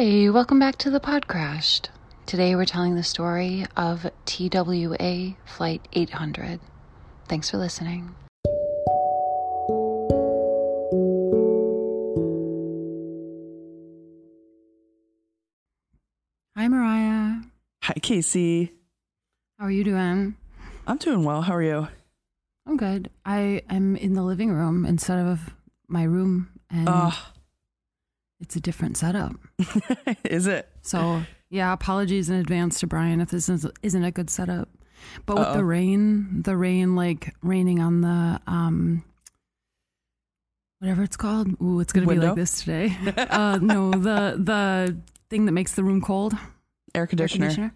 Hey, welcome back to the podcast. Today we're telling the story of TWA Flight 800. Thanks for listening. Hi, Mariah. Hi, Casey. How are you doing? I'm doing well. How are you? I'm good. I am in the living room instead of my room, and Oh, it's a different setup. is it? So yeah, apologies in advance to Brian if this is, isn't a good setup. But with the Uh-oh. rain, the rain like raining on the um whatever it's called. Ooh, it's gonna be like this today. uh no, the the thing that makes the room cold. Air Air conditioner.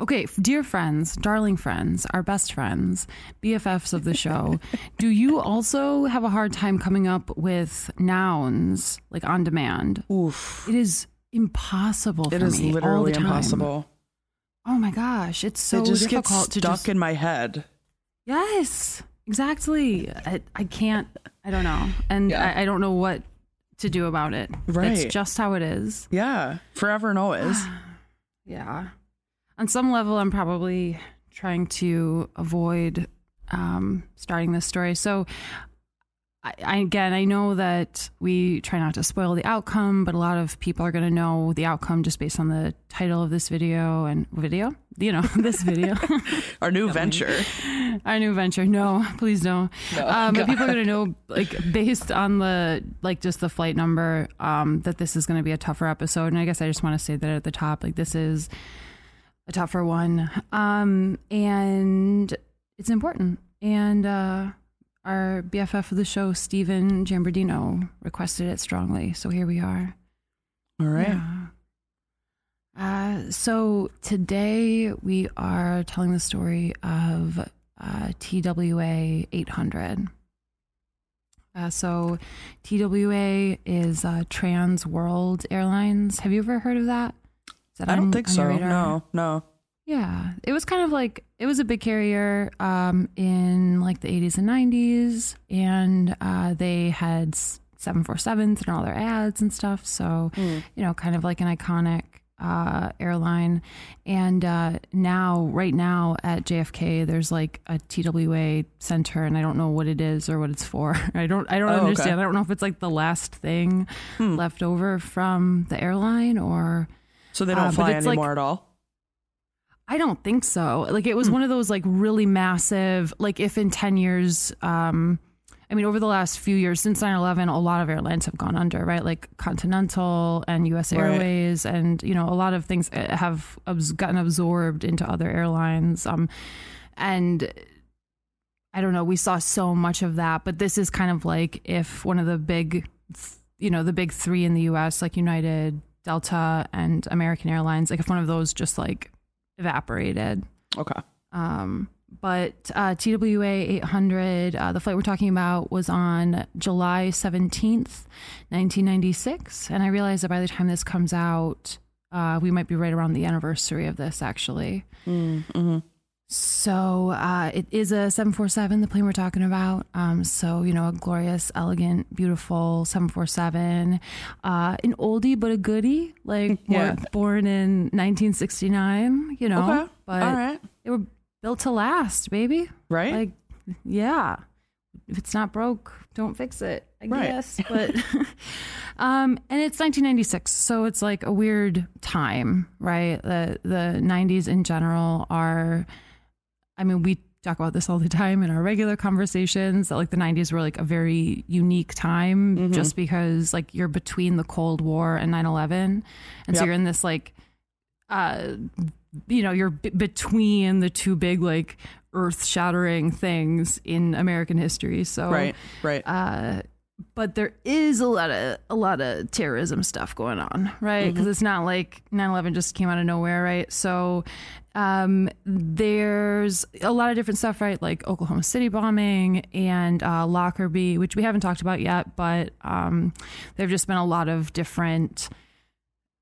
Okay, dear friends, darling friends, our best friends, BFFs of the show, do you also have a hard time coming up with nouns like on demand? Oof. It is impossible for It is literally the time. impossible. Oh my gosh, it's so it just gets difficult to stuck just. in my head. yes, exactly. I, I can't. I don't know, and Yeah. I, I don't know what to do about it. Right. It's just how it is. Yeah, forever and always. Yeah. On some level, I'm probably trying to avoid um, starting this story. So, I, I, again, I know that we try not to spoil the outcome, but a lot of people are going to know the outcome just based on the title of this video and video, you know, this video, Our new venture. our new venture. No, please don't. No, um, but people are going to know, like, based on the, like, just the flight number, um, that this is going to be a tougher episode. And I guess I just want to say that at the top, like, this is a tougher one. Um, and it's important. And, uh, our BFF of the show, Stephen Jambardino, requested it strongly. So here we are. All right. Yeah. Uh, so today we are telling the story of uh, TWA 800. Uh, so TWA is uh, Trans World Airlines. Have you ever heard of that? That I don't on- think on so. radar? No, no. Yeah, it was kind of like it was a big carrier um, in like the 80s and 90s, and uh, they had s- 747s and all their ads and stuff. So, Hmm. you know, kind of like an iconic uh, airline. And uh, now, right now at JFK, there's like a TWA center, and I don't know what it is or what it's for. I don't, I don't Oh, okay. understand. I don't know if it's like the last thing Hmm. left over from the airline or. So they Uh, don't but fly it's like- anymore at all. I don't think so. Like it was Hmm. one of those like really massive, like if in 10 years, um, I mean, over the last few years since 9 11, a lot of airlines have gone under, right? Like Continental and US Right. Airways, and, you know, a lot of things uh, have gotten absorbed into other airlines. Um, and I don't know, we saw so much of that, but this is kind of like if one of the big, you know, the big three in the US, like United, Delta, and American Airlines, like if one of those just like evaporated. Okay. Um, but uh, TWA 800, uh, the flight we're talking about was on July 17th, 1996. And I realize that by the time this comes out, uh, we might be right around the anniversary of this, actually. Mm-hmm. So uh, it is a 747, the plane we're talking about. Um, so, you know, a glorious, elegant, beautiful 747. Uh, an oldie, but a goodie, like Yeah. born, in 1969, you know. Okay. But all right. they were built to last, baby. Right. Like, yeah. If it's not broke, don't fix it, I Right. guess. But, um, and it's 1996, so it's like a weird time, right? The the 90s in general are, I mean, we talk about this all the time in our regular conversations. That like the 90s were like a very unique time, Mhm. just because like you're between the Cold War and 9/11, and so you're in this like uh you know you're b- between the two big like earth shattering things in american history so right. Right. uh but there is a lot of a lot of terrorism stuff going on right because it's not like 9-11 just came out of nowhere right so um there's a lot of different stuff right like oklahoma city bombing and uh lockerbie which we haven't talked about yet but um there have just been a lot of different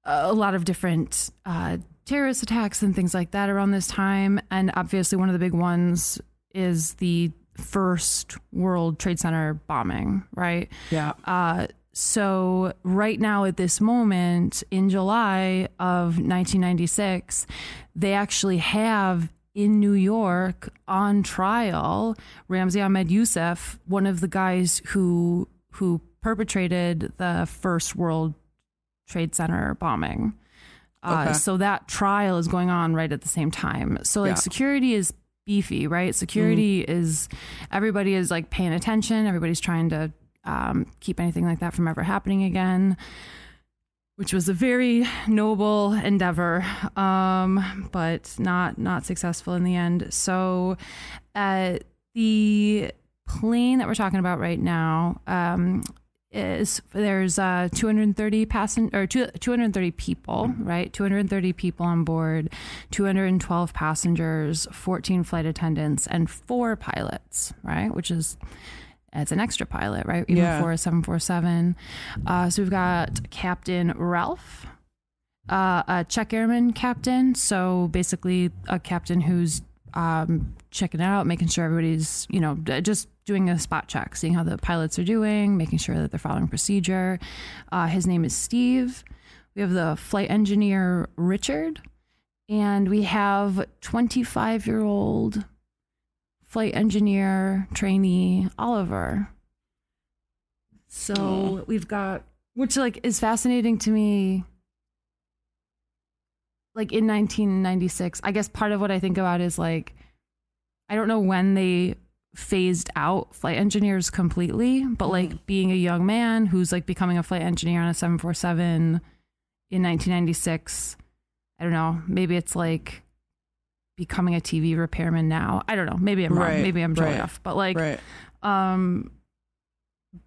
a lot of different uh, terrorist attacks and things like that around this time. And obviously, one of the big ones is the first World Trade Center bombing, right? yeah. Uh, so right now at this moment in July of 1996, they actually have in New York on trial Ramzi Ahmed Yousef, one of the guys who who perpetrated the first World Trade Center bombing. Uh, Okay. so that trial is going on right at the same time. So like Yeah. security is beefy, right? Security is everybody is like paying attention. Everybody's trying to um, keep anything like that from ever happening again, which was a very noble endeavor, um, but not not successful in the end. So uh, the plane that we're talking about right now um, is there's uh, 230 passen- or two, 230 people, right? 230 people on board, 212 passengers, 14 flight attendants, and four pilots, right? Which is it's an extra pilot, right? Even Yeah. for a 747. Uh, so we've got Captain Ralph, uh, a check airman captain. So basically, a captain who's um, checking it out, making sure everybody's, you know, just doing a spot check, seeing how the pilots are doing, making sure that they're following procedure. Uh, his name is Steve. We have the flight engineer, Richard. And we have 25 year old flight engineer trainee, Oliver. So we've got, which like is fascinating to me. Like in 1996, I guess part of what I think about is like, I don't know when they phased out flight engineers completely, but mm-hmm. like being a young man who's like becoming a flight engineer on a 747 in 1996, I don't know, maybe it's like becoming a TV repairman now. I don't know. Maybe I'm wrong. Maybe I'm right, off. But like, right. um,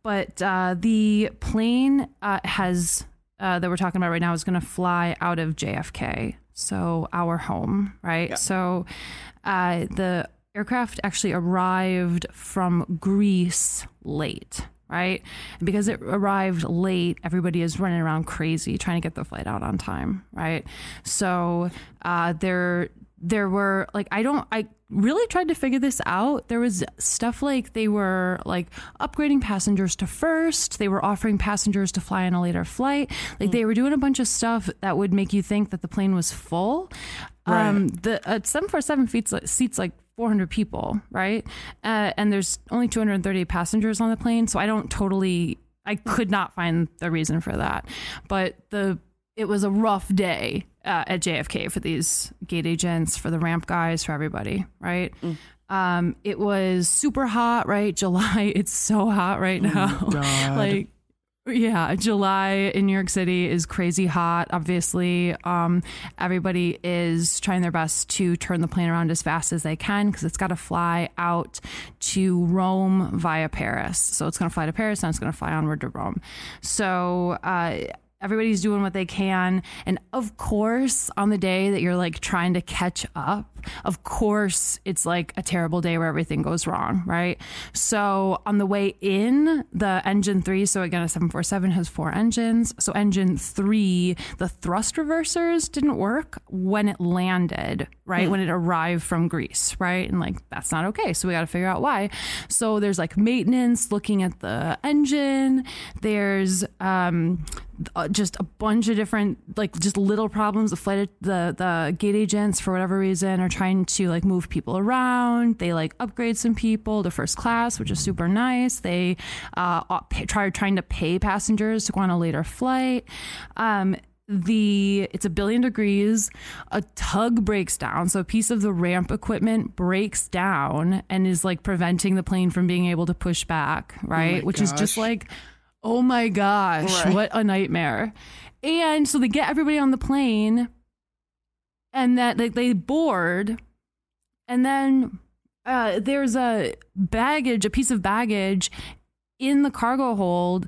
but uh, the plane uh, has uh, that we're talking about right now is going to fly out of JFK, so our home, right? Yeah. So uh, the aircraft actually arrived from Greece late. Right. And because it arrived late, everybody is running around crazy trying to get the flight out on time. Right. So uh, there there were like I don't I really tried to figure this out. There was stuff like they were like upgrading passengers to first. They were offering passengers to fly on a later flight. Like they were doing a bunch of stuff that would make you think that the plane was full. Um, the uh, 747 seats like, seats like 400 people, right? Uh, and there's only 230 passengers on the plane, so I don't totally I could not find the reason for that. But the it was a rough day uh, at JFK for these gate agents, for the ramp guys, for everybody, right? Um, it was super hot, right? July, it's so hot right now. God. like, yeah, July in New York City is crazy hot. Obviously, um, everybody is trying their best to turn the plane around as fast as they can because it's got to fly out to Rome via Paris. So it's going to fly to Paris and it's going to fly onward to Rome. So, uh, everybody's doing what they can. And of course on the day that you're like trying to catch up of course it's like a terrible day where everything goes wrong right? So on the way in the engine 3 so again a 747 has four engines. So engine 3 the thrust reversers didn't work when it landed right? When it arrived from Greece right? And like that's not okay. So we got to figure out why. So there's like maintenance looking at the engine. There's um uh, just a bunch of different like just little problems. The flight the the gate agents for whatever reason are trying to like move people around. They like upgrade some people to first class which is super nice. They uh try trying to pay passengers to go on a later flight. Um the it's a billion degrees. A tug breaks down. So a piece of the ramp equipment breaks down and is like preventing the plane from being able to push back right? Which is just like oh my gosh Right. what a nightmare and so they get everybody on the plane and that they, they board and then uh, there's a baggage a piece of baggage in the cargo hold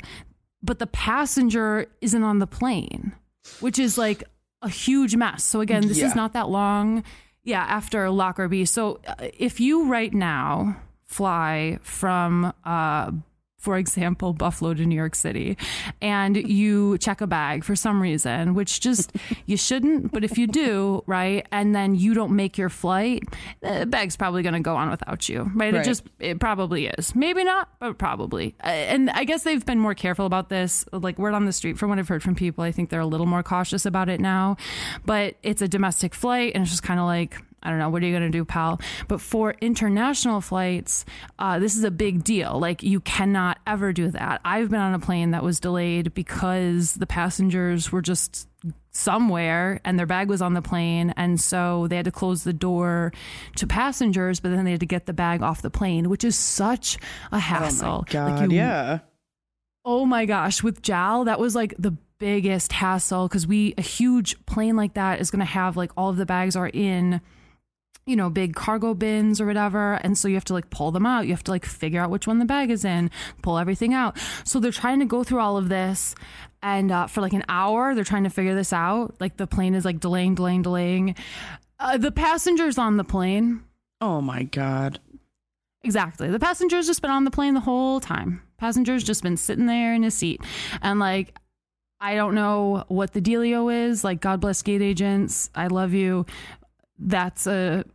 but the passenger isn't on the plane which is like a huge mess so again this Yeah. is not that long yeah after lockerbie so uh, if you right now fly from uh, for example, Buffalo to New York City, and you check a bag for some reason, which just you shouldn't, but if you do, right, and then you don't make your flight, the bag's probably going to go on without you, right? It just it probably is. Maybe not, but probably. Uh, And I guess they've been more careful about this. Like word on the street from what I've heard from people, I think they're a little more cautious about it now. But it's a domestic flight and it's just kind of like I don't know, what are you going to do, pal? But for international flights, uh, this is a big deal. Like, you cannot ever do that. I've been on a plane that was delayed because the passengers were just somewhere and their bag was on the plane. And so they had to close the door to passengers, but then they had to get the bag off the plane, which is such a hassle. Like, God, you yeah. Oh my gosh, with JAL, that was like the biggest hassle because we a huge plane like that is going to have like all of the bags are in you know big cargo bins or whatever and so you have to like pull them out you have to like figure out which one the bag is in pull everything out so they're trying to go through all of this and uh, for like an hour they're trying to figure this out like the plane is like delaying delaying delaying uh, the passengers on the plane Oh my God. Exactly. The passenger's just been on the plane the whole time. Passenger's just been sitting there in his seat. And like, I don't know what the dealio is. Like, God bless gate agents. I love you. That's a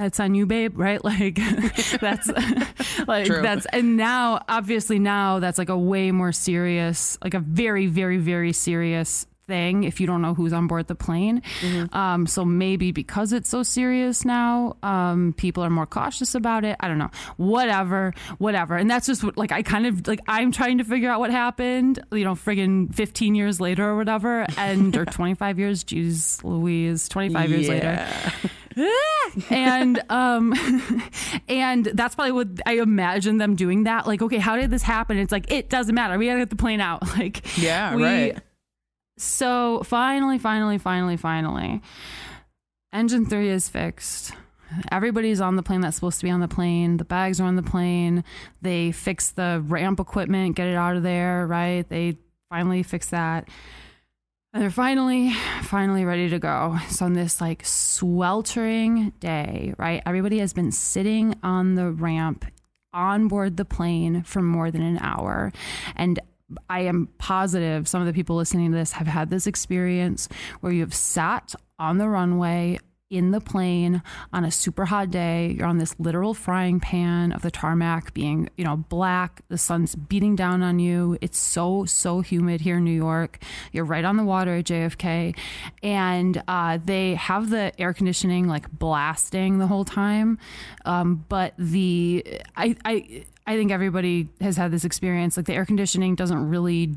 that's on you, babe, right? Like that's like True. that's and now obviously now that's like a way more serious, like a very, very, very serious thing if you don't know who's on board the plane. Um, so maybe because it's so serious now, um, people are more cautious about it. I don't know. Whatever, whatever. And that's just what, like I kind of like I'm trying to figure out what happened. You know, friggin' 15 years later or whatever, and or 25 years. Jeez, Louise, 25 years later Yeah. and um and that's probably what i imagine them doing that. Like okay how did this happen? It's like it doesn't matter. We gotta get the plane out. Like Yeah, we- right. so finally finally finally finally engine three is fixed. Everybody's on the plane that's supposed to be on the plane. The bags are on the plane. They fix the ramp equipment get it out of there right? They finally fix that and they're finally, finally ready to go. So on this like sweltering day, right? Everybody has been sitting on the ramp on board the plane for more than an hour. And I am positive some of the people listening to this have had this experience where you have sat on the runway in the plane on a super hot day. You're on this literal frying pan of the tarmac being, you know, black. The sun's beating down on you. It's so, so humid here in New York. You're right on the water at JFK. And uh, they have the air conditioning like blasting the whole time. Um, but the, I, I, I think everybody has had this experience. Like the air conditioning doesn't really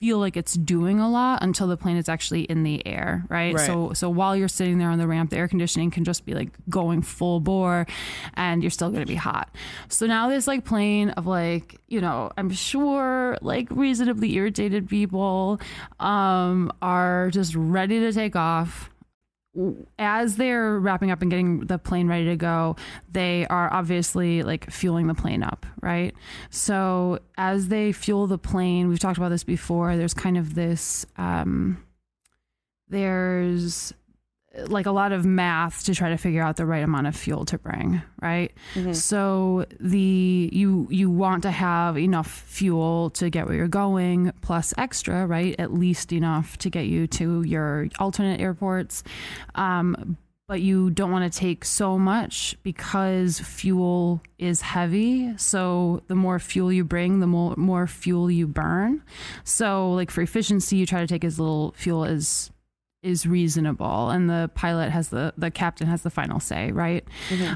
feel like it's doing a lot until the plane is actually in the air, right? Right. So so while you're sitting there on the ramp, the air conditioning can just be like going full bore and you're still going to be hot. So now this like plane of like, you know, I'm sure like reasonably irritated people um are just ready to take off as they're wrapping up and getting the plane ready to go, they are obviously like fueling the plane up, right? So as they fuel the plane, we've talked about this before. There's kind of this, um, there's like a lot of math to try to figure out the right amount of fuel to bring, right? So the you you want to have enough fuel to get where you're going plus extra, right? At least enough to get you to your alternate airports. Um, but you don't want to take so much because fuel is heavy. So the more fuel you bring, the more more fuel you burn. So like for efficiency, you try to take as little fuel as is reasonable and the pilot has the the captain has the final say right?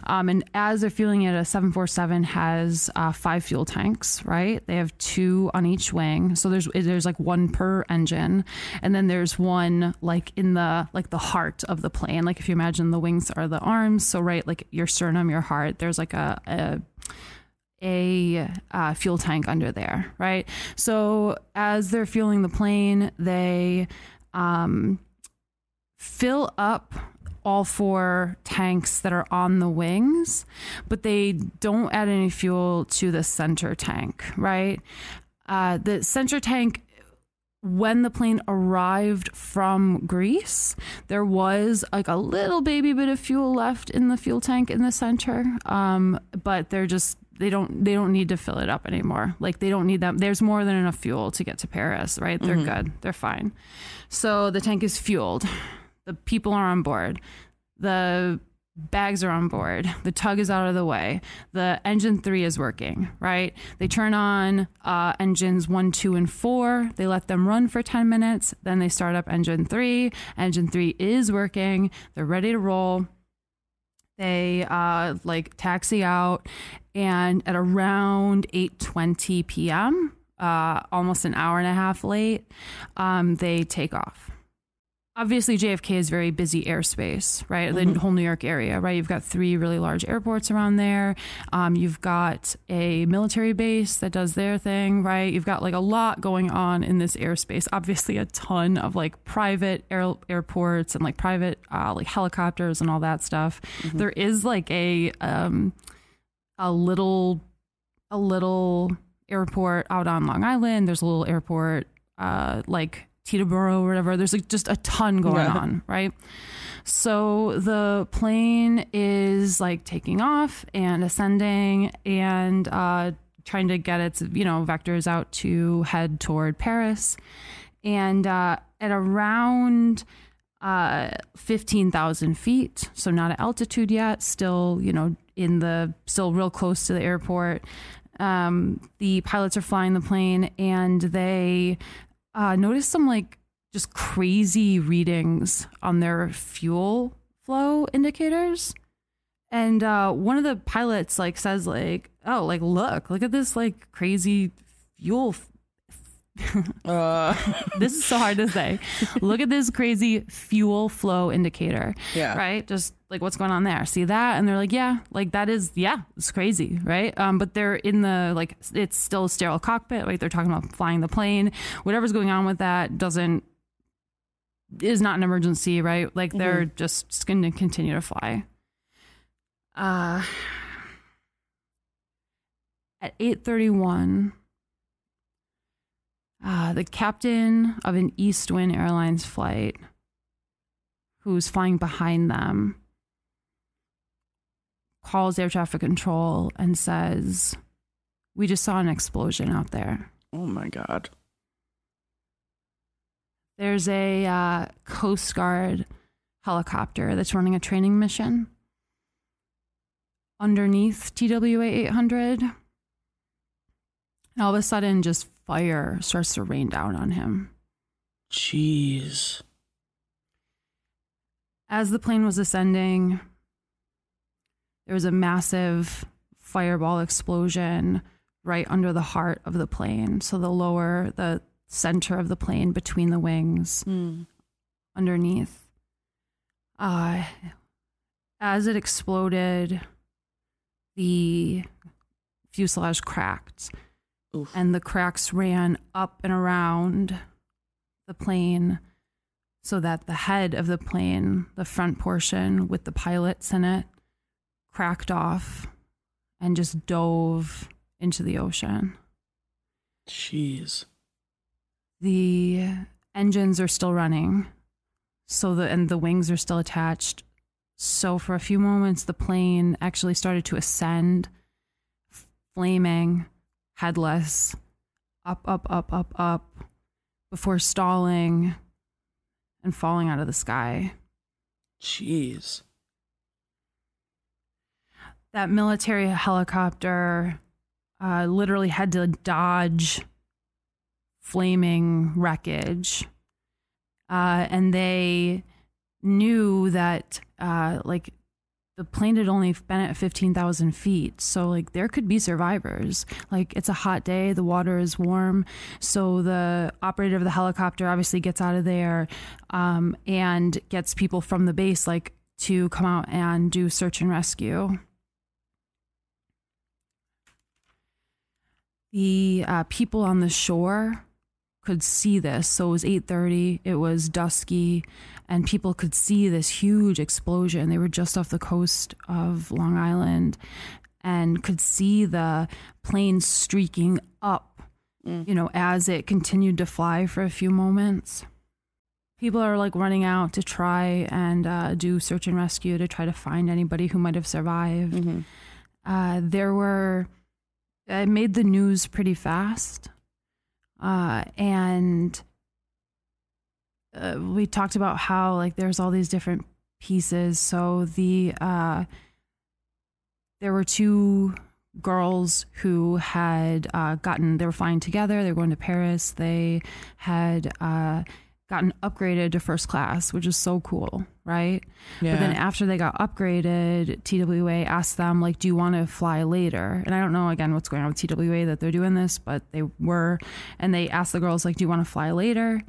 Um, and as they're fueling it a 747 has uh, five fuel tanks right? They have two on each wing. So there's there's like one per engine and then there's one like in the like the heart of the plane. Like if you imagine the wings are the arms so right like your sternum your heart there's like a, a a uh, fuel tank under there, right? So as they're fueling the plane, they um, fill up all four tanks that are on the wings, but they don't add any fuel to the center tank, right? Uh, the center tank when the plane arrived from Greece, there was like a little baby bit of fuel left in the fuel tank in the center. Um, but they're just they don't they don't need to fill it up anymore. Like they don't need that. There's more than enough fuel to get to Paris, right? They're good. They're fine. So the tank is fueled. The people are on board. The bags are on board. The tug is out of the way. The engine three is working, right? They turn on uh, engines one, two, and four. They let them run for 10 minutes. Then they start up engine three. Engine three is working. They're ready to roll. They uh, like taxi out, and at around 8:20 p.m., uh, almost an hour and a half late, um, they take off obviously JFK is very busy airspace, right? The whole New York area, right? You've got three really large airports around there. Um, you've got a military base that does their thing, right? You've got like a lot going on in this airspace. Obviously, a ton of like private air- airports and like private uh, like helicopters and all that stuff. There is like a um, a little a little airport out on Long Island. There's a little airport uh, like Teterboro or whatever. There's like just a ton going Yeah. on, right? So the plane is like taking off and ascending and uh, trying to get its you know vectors out to head toward Paris, and uh, at around uh, 15,000 feet, so not at altitude yet, still, you know, in the, still real close to the airport. Um, the pilots are flying the plane and they uh, notice some like just crazy readings on their fuel flow indicators. And uh, one of the pilots like says like, "Oh, like look, look at this like crazy fuel Uh, this is so hard to say. Look at this crazy fuel flow indicator. Yeah. Right? Just like what's going on there. See that? And they're like, yeah, like that is, yeah, it's crazy. Right. Um, but they're in the, like, it's still a sterile cockpit. Like they're talking about flying the plane. Whatever's going on with that doesn't, is not an emergency. Right. Like they're just going to continue to fly. Uh, at 831 uh, the captain of an Eastwind Airlines flight who's flying behind them calls air traffic control and says, We just saw an explosion out there. oh my God. There's a uh, Coast Guard helicopter that's running a training mission underneath TWA 800. And all of a sudden, just fire starts to rain down on him. Jeez. As the plane was ascending, there was a massive fireball explosion right under the heart of the plane. So the lower, the center of the plane between the wings Mm. underneath. Uh, as it exploded, the fuselage cracked, Oof. and the cracks ran up and around the plane so that the head of the plane, the front portion with the pilots in it, cracked off and just dove into the ocean. Jeez. the engines are still running so the and the wings are still attached so for a few moments the plane actually started to ascend flaming headless up up up up up before stalling and falling out of the sky Jeez. that military helicopter uh, literally had to dodge flaming wreckage. Uh, and they knew that, uh, like, the plane had only been at 15,000 feet. So, like, there could be survivors. Like, it's a hot day, the water is warm. So, the operator of the helicopter obviously gets out of there um, and gets people from the base, like, to come out and do search and rescue. the uh, people on the shore could see this. So it was 8.30 it was dusky and people could see this huge explosion. They were just off the coast of long island and could see the plane streaking up you know as it continued to fly for a few moments. People are like running out to try and uh, do search and rescue to try to find anybody who might have survived. Mm-hmm. uh, there were it made the news pretty fast. Uh, and uh, we talked about how like there's all these different pieces. So the uh, there were two girls who had uh, gotten they were flying together. They were going to Paris. They had uh, gotten upgraded to first class, which is so cool, right? Yeah. But then after they got upgraded, TWA asked them like, "Do you want to fly later?" And I don't know again what's going on with TWA that they're doing this, but they were, and they asked the girls like, "Do you want to fly later?"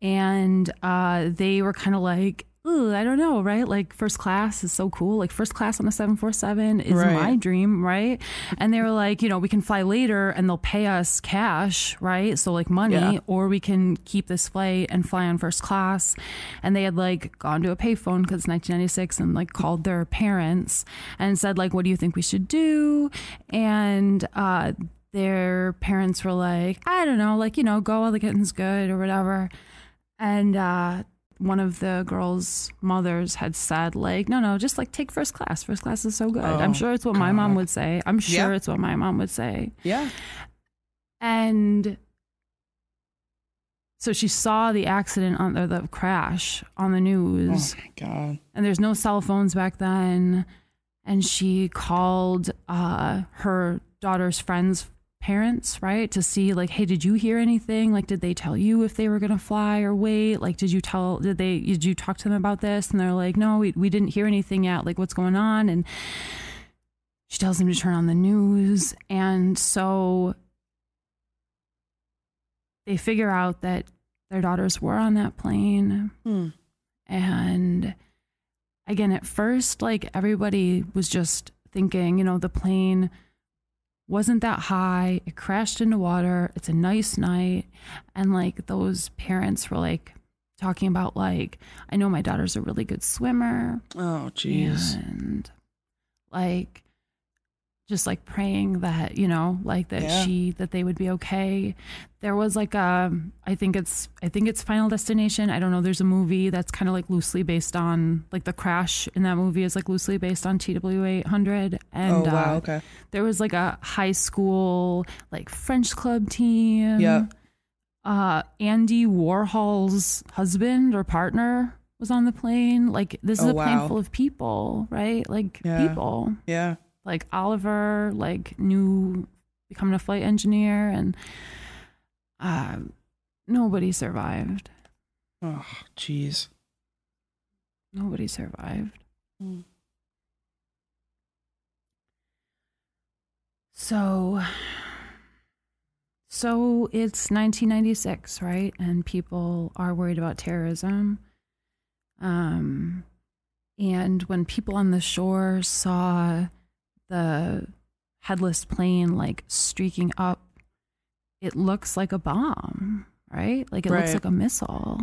And uh, they were kind of like, Ooh, I don't know, right? Like first class is so cool. Like first class on a 747 is Right. my dream, right? And they were like, you know, we can fly later and they'll pay us cash, right? So like money, Yeah. or we can keep this flight and fly on first class. And they had like gone to a payphone because it's 1996 and like called their parents and said like, what do you think we should do? And uh, their parents were like, I don't know, like, you know, go while the getting's good or whatever. And uh, one of the girls' mothers had said, like, no, no, just like take first class. First class is so good. I'm Oh, sure it's what my mom would say. I'm sure Yeah. it's what my mom would say. yeah. And so she saw the accident on or the crash on the news. Oh my god. and there's no cell phones back then and she called uh, her daughter's friends parents right to see like hey did you hear anything? Like did they tell you if they were going to fly or wait? Like did you tell did they did you talk to them about this? And they're like no we, we didn't hear anything yet. Like what's going on? And she tells them to turn on the news. And so they figure out that their daughters were on that plane. Hmm. and again, at first, like everybody was just thinking, you know, the plane wasn't that high. It crashed into water. It's a nice night. And like those parents were like talking about, like, I know my daughter's a really good swimmer. Oh jeez. And like, just like praying that you know like that Yeah. she that they would be okay there was like a i think it's i think it's final destination i don't know there's a movie that's kind of like loosely based on like the crash in that movie is like loosely based on tw 800 and oh wow. uh, okay. there was like a high school like french club team Yeah. uh andy warhol's husband or partner was on the plane like this is Oh, a plane full of people right like Yeah. people Yeah. Like Oliver, like new becoming a flight engineer, and uh, nobody survived. Oh jeez. Nobody survived. Hmm. So, so it's 1996, right? And people are worried about terrorism. Um, and when people on the shore saw the headless plane like streaking up, it looks like a bomb, right? Like it looks like a missile.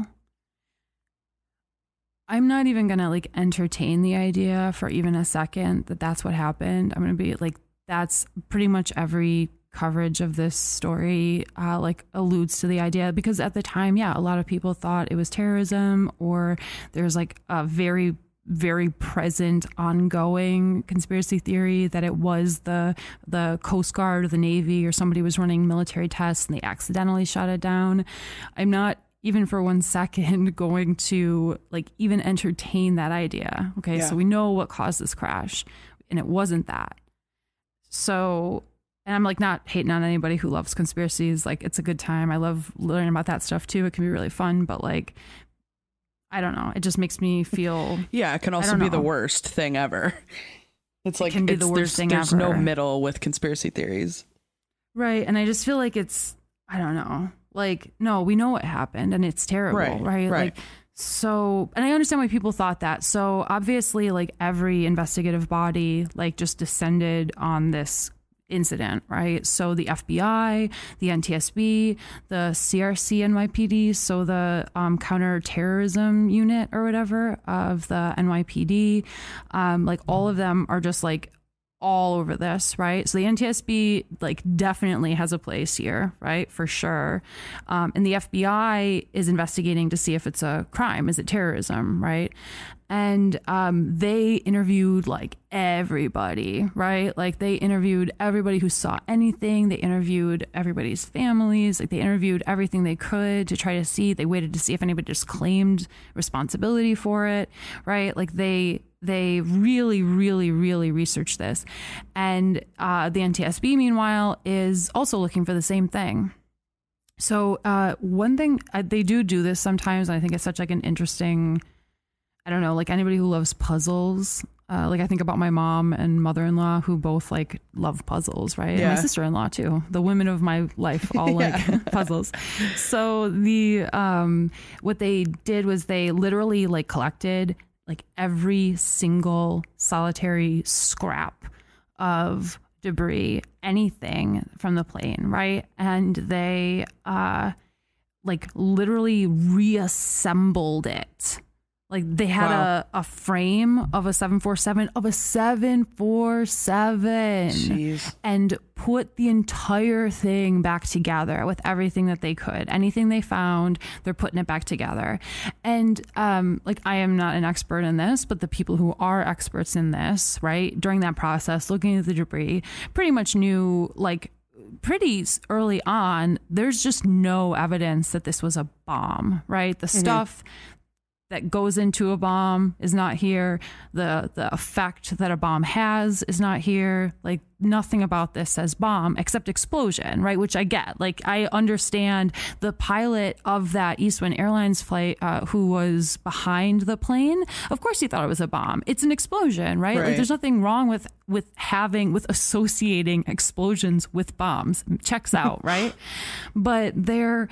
I'm not even gonna like entertain the idea for even a second that that's what happened. I'm gonna be like, that's pretty much every coverage of this story uh, like alludes to the idea because at the time, yeah, a lot of people thought it was terrorism or there's like a very very present ongoing conspiracy theory that it was the the coast guard or the navy or somebody was running military tests and they accidentally shot it down. I'm not even for one second going to like even entertain that idea okay? Yeah. so we know what caused this crash and it wasn't that. So and i'm like not hating on anybody who loves conspiracies. Like it's a good time. I love learning about that stuff too. It can be really fun but like i don't know it just makes me feel Yeah, it can also be the worst thing ever. It's like can be the it's- worst there's, there's no middle with conspiracy theories. Right. And I just feel like it's, I don't know, like, no, we know what happened and it's terrible. Right, Right. right. Like, so, and I understand why people thought that. So obviously, like, every investigative body, like, just descended on this incident, right? So the FBI, the NTSB, the CRC NYPD, so the um, counterterrorism unit or whatever of the NYPD, um, like all of them are just like all over this, right? So the NTSB like definitely has a place here, right? For sure. Um, and the FBI is investigating to see if it's a crime, is it terrorism, right? And um, they interviewed like everybody, right? Like they interviewed everybody who saw anything. They interviewed everybody's families. Like they interviewed everything they could to try to see. They waited to see if anybody just claimed responsibility for it, right? Like they they really, really, really researched this, and uh, the NTSB, meanwhile, is also looking for the same thing. So uh, one thing uh, they do do this sometimes, and I think it's such like an interesting I don't know, like anybody who loves puzzles. Uh, like I think about my mom and mother-in-law who both like love puzzles, right? Yeah. And my sister-in-law too. The women of my life all like puzzles. So the um what they did was they literally like collected like every single solitary scrap of debris, anything from the plane, right? And they uh like literally reassembled it like they had Wow. a, a frame of a 747 of a 747 Jeez. and put the entire thing back together with everything that they could. Anything they found, they're putting it back together. And um, like I am not an expert in this, but the people who are experts in this, right, during that process, looking at the debris, pretty much knew like pretty early on, there's just no evidence that this was a bomb, right? The stuff that goes into a bomb is not here. The the effect that a bomb has is not here. Like nothing about this says bomb except explosion, right? Which I get. Like I understand the pilot of that Eastwind Airlines flight uh, who was behind the plane. Of course, he thought it was a bomb. It's an explosion, right? Like Right. there's nothing wrong with with having with associating explosions with bombs. Checks out, right? But they're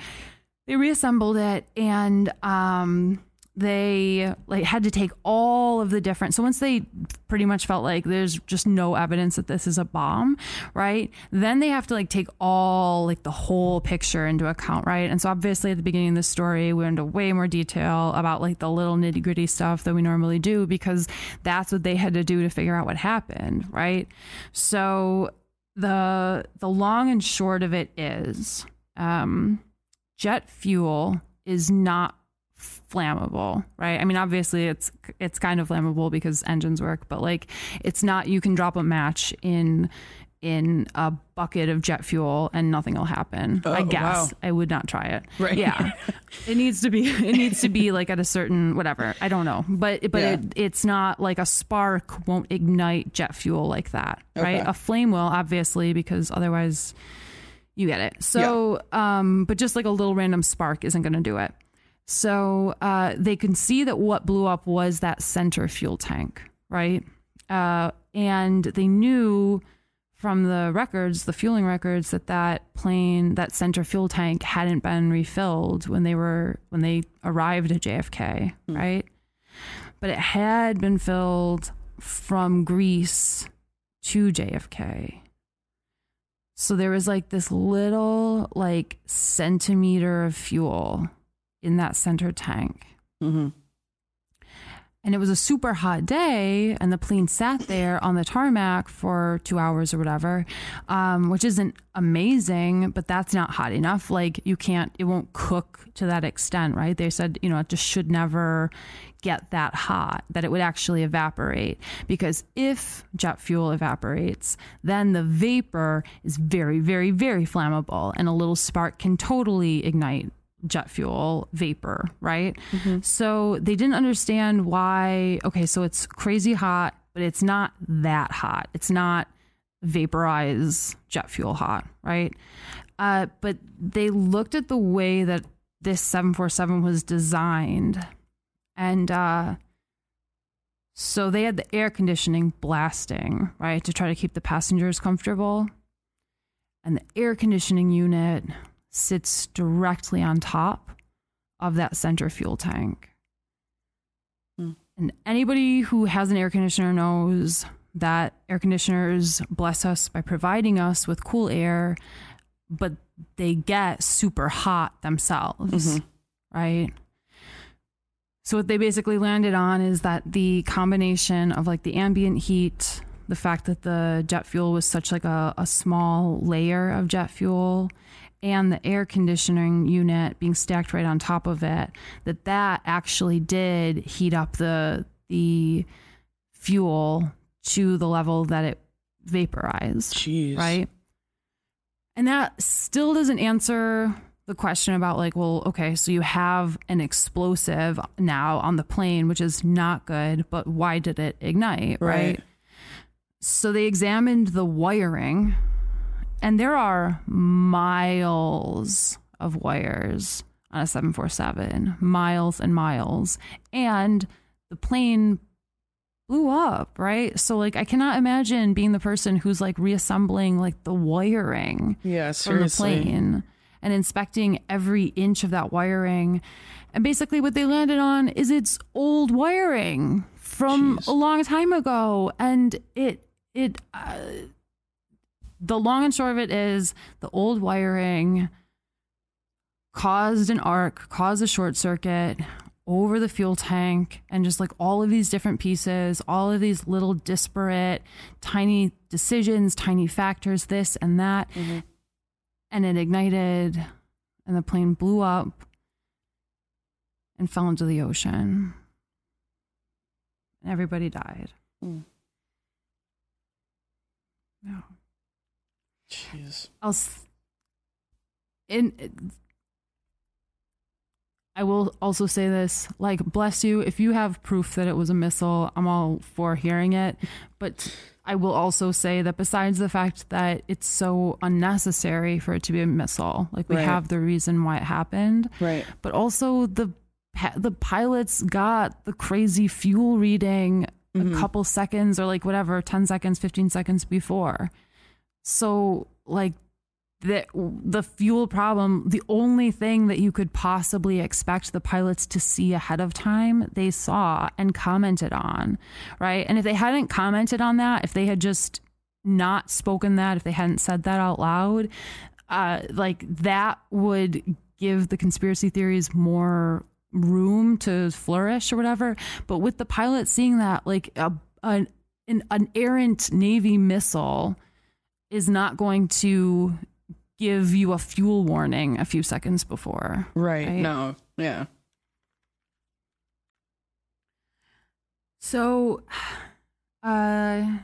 they reassembled it and um they like had to take all of the different so once they pretty much felt like there's just no evidence that this is a bomb right? Then they have to like take all like the whole picture into account right? And so obviously at the beginning of the story we went into way more detail about like the little nitty gritty stuff that we normally do because that's what they had to do to figure out what happened right? So the the long and short of it is um jet fuel is not flammable right i mean obviously it's it's kind of flammable because engines work but like it's not you can drop a match in in a bucket of jet fuel and nothing will happen i Oh, guess wow. i would not try it Right. yeah it needs to be it needs to be like at a certain whatever i don't know but but Yeah. it, it's not like a spark won't ignite jet fuel like that right a flame will obviously because otherwise you get it. So, um, but just like a little random spark isn't going to do it. So uh, they can see that what blew up was that center fuel tank, right? Uh, and they knew from the records, the fueling records, that that plane, that center fuel tank, hadn't been refilled when they were when they arrived at JFK, right? But it had been filled from Greece to JFK. So there was like this little like centimeter of fuel in that center tank. hmm And it was a super hot day, and the plane sat there on the tarmac for two hours or whatever, um, which isn't amazing, but that's not hot enough. Like, you can't, it won't cook to that extent, right? They said, you know, it just should never get that hot, that it would actually evaporate. Because if jet fuel evaporates, then the vapor is very, very, very flammable, and a little spark can totally ignite jet fuel vapor, right? So they didn't understand why, okay, so it's crazy hot, but it's not that hot. It's not vaporize jet fuel hot, right? Uh, but they looked at the way that this 747 was designed and uh, so they had the air conditioning blasting, right, to try to keep the passengers comfortable. And the air conditioning unit sits directly on top of that center fuel tank. Hmm. And anybody who has an air conditioner knows that air conditioners bless us by providing us with cool air, but they get super hot themselves, right? So what they basically landed on is that the combination of like the ambient heat, the fact that the jet fuel was such like a, a small layer of jet fuel, and the air conditioning unit being stacked right on top of it, that that actually did heat up the the fuel to the level that it vaporized. Jeez. Right. And that still doesn't answer the question about, like, well, okay, so you have an explosive now on the plane, which is not good, but why did it ignite? Right. So they examined the wiring, and there are miles of wires on a 747, miles and miles. And the plane blew up, right? So like I cannot imagine being the person who's like reassembling like the wiring Yeah, from the plane and inspecting every inch of that wiring. And basically what they landed on is it's old wiring from Jeez. a long time ago and it it uh, the long and short of it is the old wiring caused an arc, caused a short circuit over the fuel tank, and just like all of these different pieces, all of these little disparate, tiny decisions, tiny factors, this and that. And it ignited, and the plane blew up and fell into the ocean. And everybody died. Mm. Yeah. Jeez. I'll in I will also say this like bless you if you have proof that it was a missile I'm all for hearing it but I will also say that besides the fact that it's so unnecessary for it to be a missile like we Right. have the reason why it happened Right. but also the the pilots got the crazy fuel reading Mhm. a couple seconds or like whatever 10 seconds 15 seconds before so like the the fuel problem the only thing that you could possibly expect the pilots to see ahead of time they saw and commented on right? And if they hadn't commented on that if they had just not spoken that if they hadn't said that out loud uh like that would give the conspiracy theories more room to flourish or whatever. But with the pilot seeing that like a, an, an errant navy missile is not going to give you a fuel warning a few seconds before. Right. Right. No. Yeah. So, uh,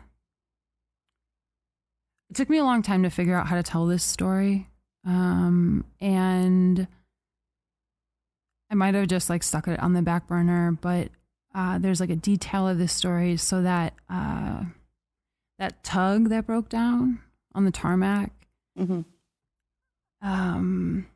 it took me a long time to figure out how to tell this story. Um, and I might have just like stuck it on the back burner, but uh, there's like a detail of this story so that uh, that tug that broke down on the tarmac. Hmm um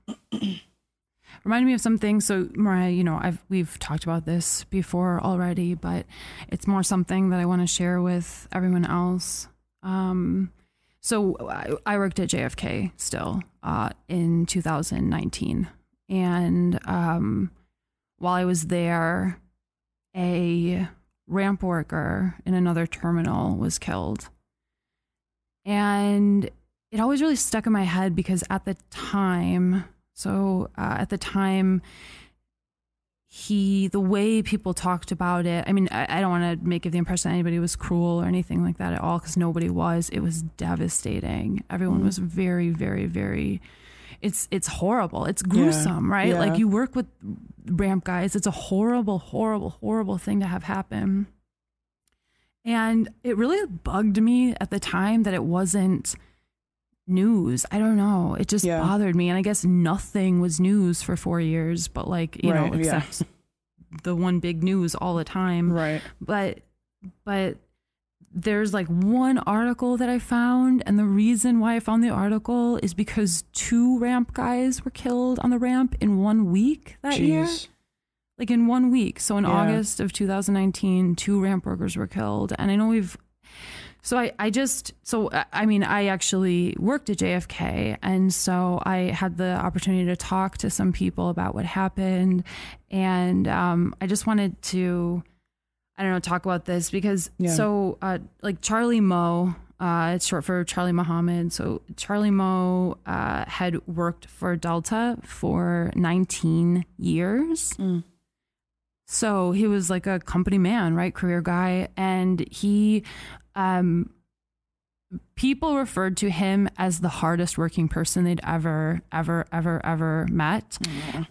reminded me of something so mariah you know i've we've talked about this before already but it's more something that i want to share with everyone else. Um so i, I worked at jfk still uh in 2019 and um while i was there a ramp worker in another terminal was killed and it always really stuck in my head because at the time so uh, at the time he the way people talked about it i mean i, I don't want to make it the impression that anybody was cruel or anything like that at all because nobody was. It was devastating. Everyone Mhm. was very very very it's it's horrible. It's gruesome right? Yeah. like you work with ramp guys. It's a horrible horrible horrible thing to have happen and it really bugged me at the time that it wasn't news. I don't know. It just Yeah. bothered me. And I guess nothing was news for four years, but like, you Right, know, yeah. except the one big news all the time. Right. But, but there's like one article that I found. And the reason why I found the article is because two ramp guys were killed on the ramp in one week that year Jeez. Like in one week. So in Yeah. August of 2019, two ramp workers were killed. And I know we've, so I, I just, so I- mean, I actually worked at JFK. And so I had the opportunity to talk to some people about what happened. And um, I just wanted to, I don't know, talk about this because Yeah. so uh, like Charlie Moe, uh, it's short for Charlie Muhammad. So Charlie Moe uh, had worked for Delta for 19 years. Mm. So he was like a company man, right? Career guy. And he um, people referred to him as the hardest working person they'd ever, ever, ever, ever met.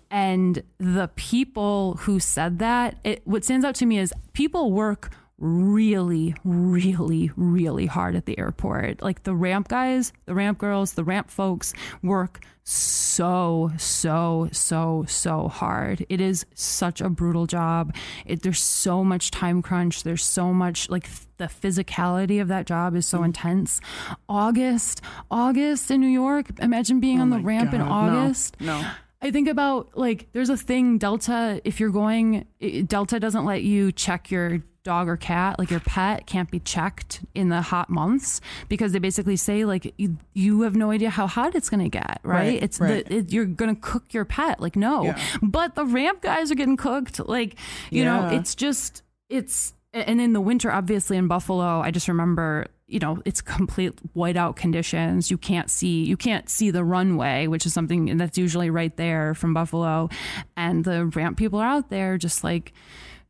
And the people who said that, it, what stands out to me is people work really, really, really hard at the airport. Like the ramp guys, the ramp girls, the ramp folks work so, so, so, so hard. It is such a brutal job. It, there's so much time crunch. There's so much like the physicality of that job is so mm-hmm. intense. August, August in New York. Imagine being oh on the ramp in God, no, August. no. I think about like there's a thing Delta if you're going Delta doesn't let you check your dog or cat like your pet can't be checked in the hot months because they basically say like you, you have no idea how hot it's going to get right, Right, it's right. the it, you're going to cook your pet like no Yeah. but the ramp guys are getting cooked like you know it's just it's and in the winter obviously in buffalo i just remember you know it's complete whiteout conditions you can't see you can't see the runway which is something that's usually right there from buffalo and the ramp people are out there just like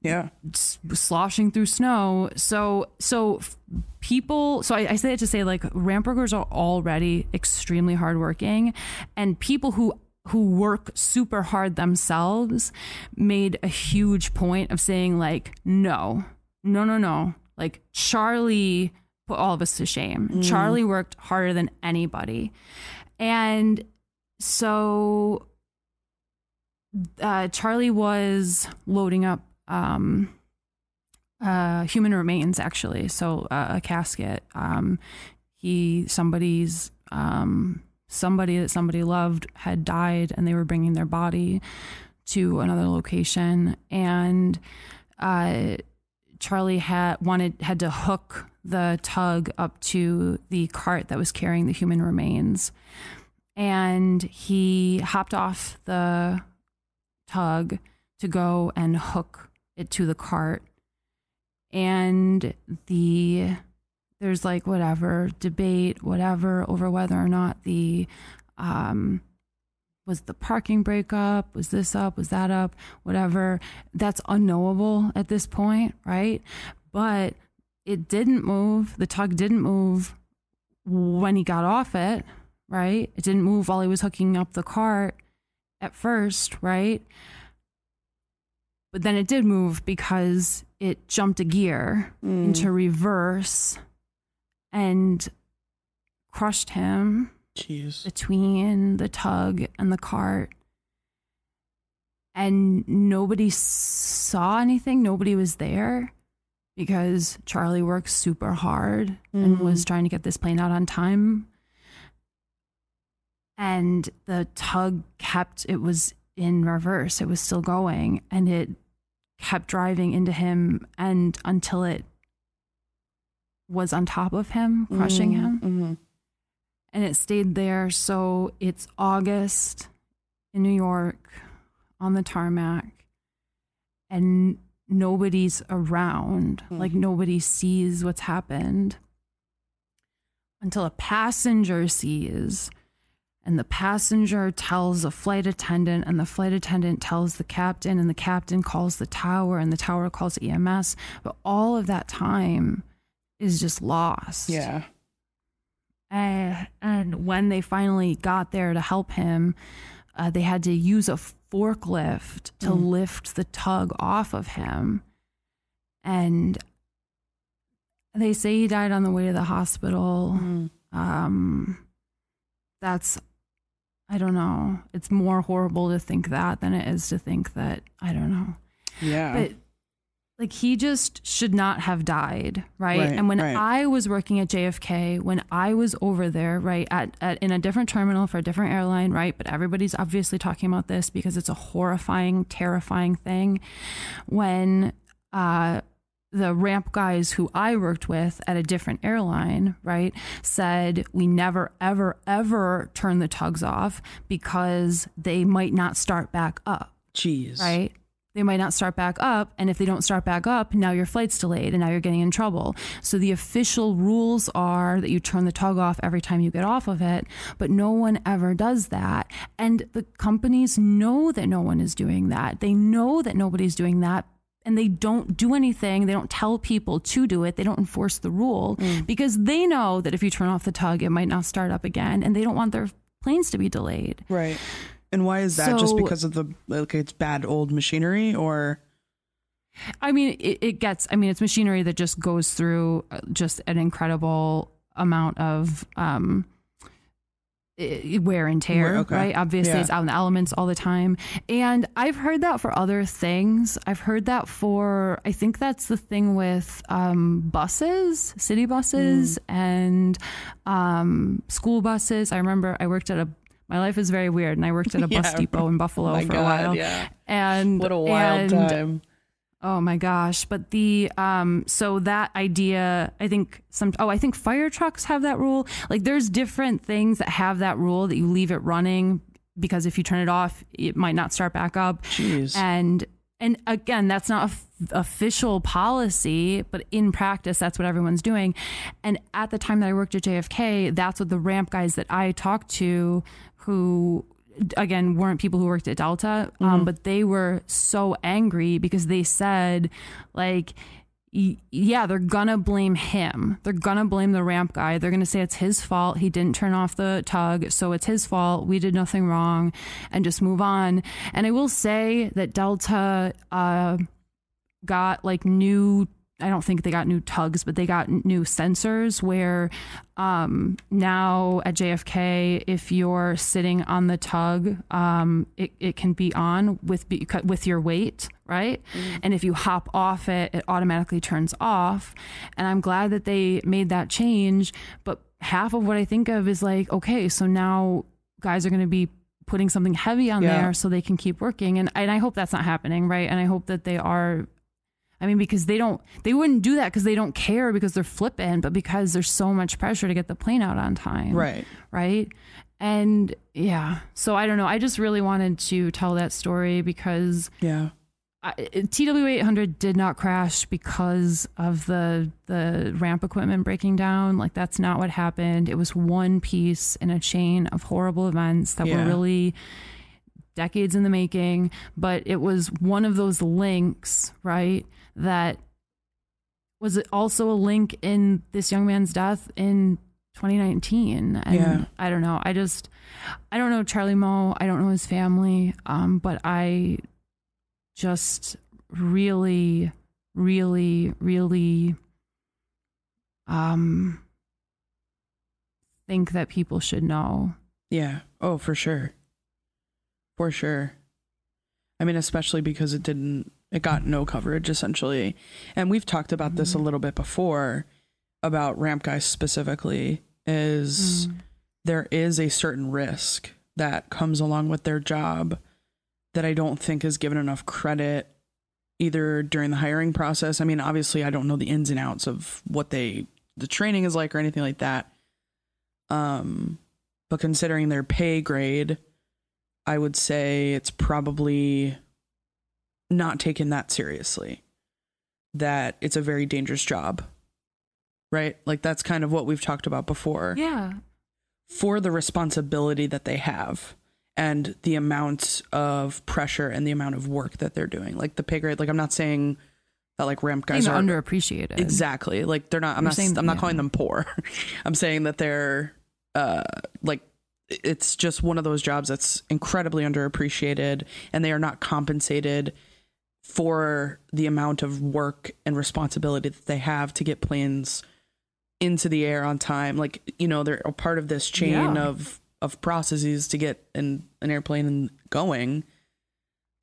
Yeah. sloshing through snow. So, so people, so I, I say it to say like ramp workers are already extremely hardworking, and people who who work super hard themselves made a huge point of saying like, no, no, no, no, like Charlie put all of us to shame. Charlie worked harder than anybody, and so uh, Charlie was loading up um, uh, human remains, actually. So uh, a casket. Um, he somebody's um, somebody that somebody loved had died, and they were bringing their body to another location, and uh, Charlie had wanted had to hook the tug up to the cart that was carrying the human remains, and he hopped off the tug to go and hook it to the cart. And the there's like whatever debate whatever over whether or not the um was the parking brake up was this up was that up whatever. That's unknowable at this point right? But it didn't move. The tug didn't move when he got off it right? It didn't move while he was hooking up the cart at first right? But then it did move because it jumped a gear hmm. into reverse and crushed him Jeez. between the tug and the cart. And nobody saw anything, nobody was there because Charlie worked super hard and was trying to get this plane out on time. And the tug kept, it was in reverse, it was still going, and it kept driving into him and until it was on top of him, crushing him hmm and it stayed there. So it's August in New York on the tarmac, and nobody's around. Hmm. Like nobody sees what's happened until a passenger sees. And the passenger tells a flight attendant, and the flight attendant tells the captain, and the captain calls the tower, and the tower calls EMS. But all of that time is just lost. Yeah. Uh, and when they finally got there to help him, uh, they had to use a forklift to Mm. lift the tug off of him. And they say he died on the way to the hospital. Mm. Um, that's, I don't know. It's more horrible to think that than it is to think that, I don't know Yeah. but like he just should not have died right, Right, and when right. i was working at jfk when i was over there right at, at in a different terminal for a different airline right but everybody's obviously talking about this because it's a horrifying terrifying thing when uh the ramp guys who I worked with at a different airline, right, said we never, ever, ever turn the tugs off because they might not start back up Jeez. right? They might not start back up. And if they don't start back up, now your flight's delayed and now you're getting in trouble. So the official rules are that you turn the tug off every time you get off of it, but no one ever does that. And the companies know that no one is doing that. They know that nobody's doing that and they don't do anything. They don't tell people to do it. They don't enforce the rule mm. because they know that if you turn off the tug, it might not start up again, and they don't want their planes to be delayed. Right. And why is that? Just because of the like it's bad old machinery or I mean, it, it gets. I mean, it's machinery that just goes through uh, just an incredible amount of um, wear and tear. Wear, okay. Right? Obviously, Yeah. it's out in the elements all the time. And I've heard that for other things. I've heard that for. I think that's the thing with um, buses, city buses, Mm. and um, school buses. I remember I worked at a. My life is very weird, and I worked at a bus Yeah. depot in Buffalo My for God, a while. yeah. And What a wild and time. Oh my gosh. But the um so that idea, I think some oh, I think fire trucks have that rule. Like there's different things that have that rule that you leave it running because if you turn it off, it might not start back up. Jeez. And and again, that's not f- official policy, but in practice, that's what everyone's doing. And at the time that I worked at JFK, that's what the ramp guys that I talked to, who again weren't people who worked at Delta, um, but they were so angry because they said, like, yeah, they're gonna blame him. They're gonna blame the ramp guy. They're gonna say it's his fault. He didn't turn off the tug, so it's his fault. We did nothing wrong, and just move on. And I will say that Delta uh, got like new. I don't think they got new tugs, but they got new sensors where um, now at JFK, if you're sitting on the tug, um, it, it can be on with with your weight, right? And if you hop off it, it automatically turns off. And I'm glad that they made that change. But half of what I think of is like, okay, so now guys are going to be putting something heavy on Yeah. there so they can keep working. And and I hope that's not happening, right? And I hope that they are I mean, because they don't, they wouldn't do that because they don't care because they're flipping, but because there's so much pressure to get the plane out on time. Right. Right. And yeah, so I don't know. I just really wanted to tell that story because Yeah. I, TW 800 did not crash because of the the ramp equipment breaking down. Like that's not what happened. It was one piece in a chain of horrible events that were really decades in the making. But it was one of those links, right? That was also a link in this young man's death in 2019. And Yeah. I don't know. I just I don't know Charlie Moe. I don't know his family. Um, but I just really, really, really um think that people should know. Yeah. Oh, for sure. For sure. I mean, especially because it didn't, it got no coverage essentially. And we've talked about this a little bit before about ramp guys specifically is there is a certain risk that comes along with their job that I don't think is given enough credit either during the hiring process. I mean, obviously I don't know the ins and outs of what they the training is like or anything like that. Um but considering their pay grade, I would say it's probably not taken that seriously. That it's a very dangerous job. Right? Like that's kind of what we've talked about before Yeah. for the responsibility that they have and the amount of pressure and the amount of work that they're doing. Like the pay grade, like I'm not saying that like ramp guys are underappreciated. exactly like they're not. I'm You're not. saying- I'm not yeah. calling them poor. I'm saying that they're uh like it's just one of those jobs that's incredibly underappreciated and they are not compensated for the amount of work and responsibility that they have to get planes into the air on time like you know they're a part of this chain Yeah. of of processes to get an an airplane going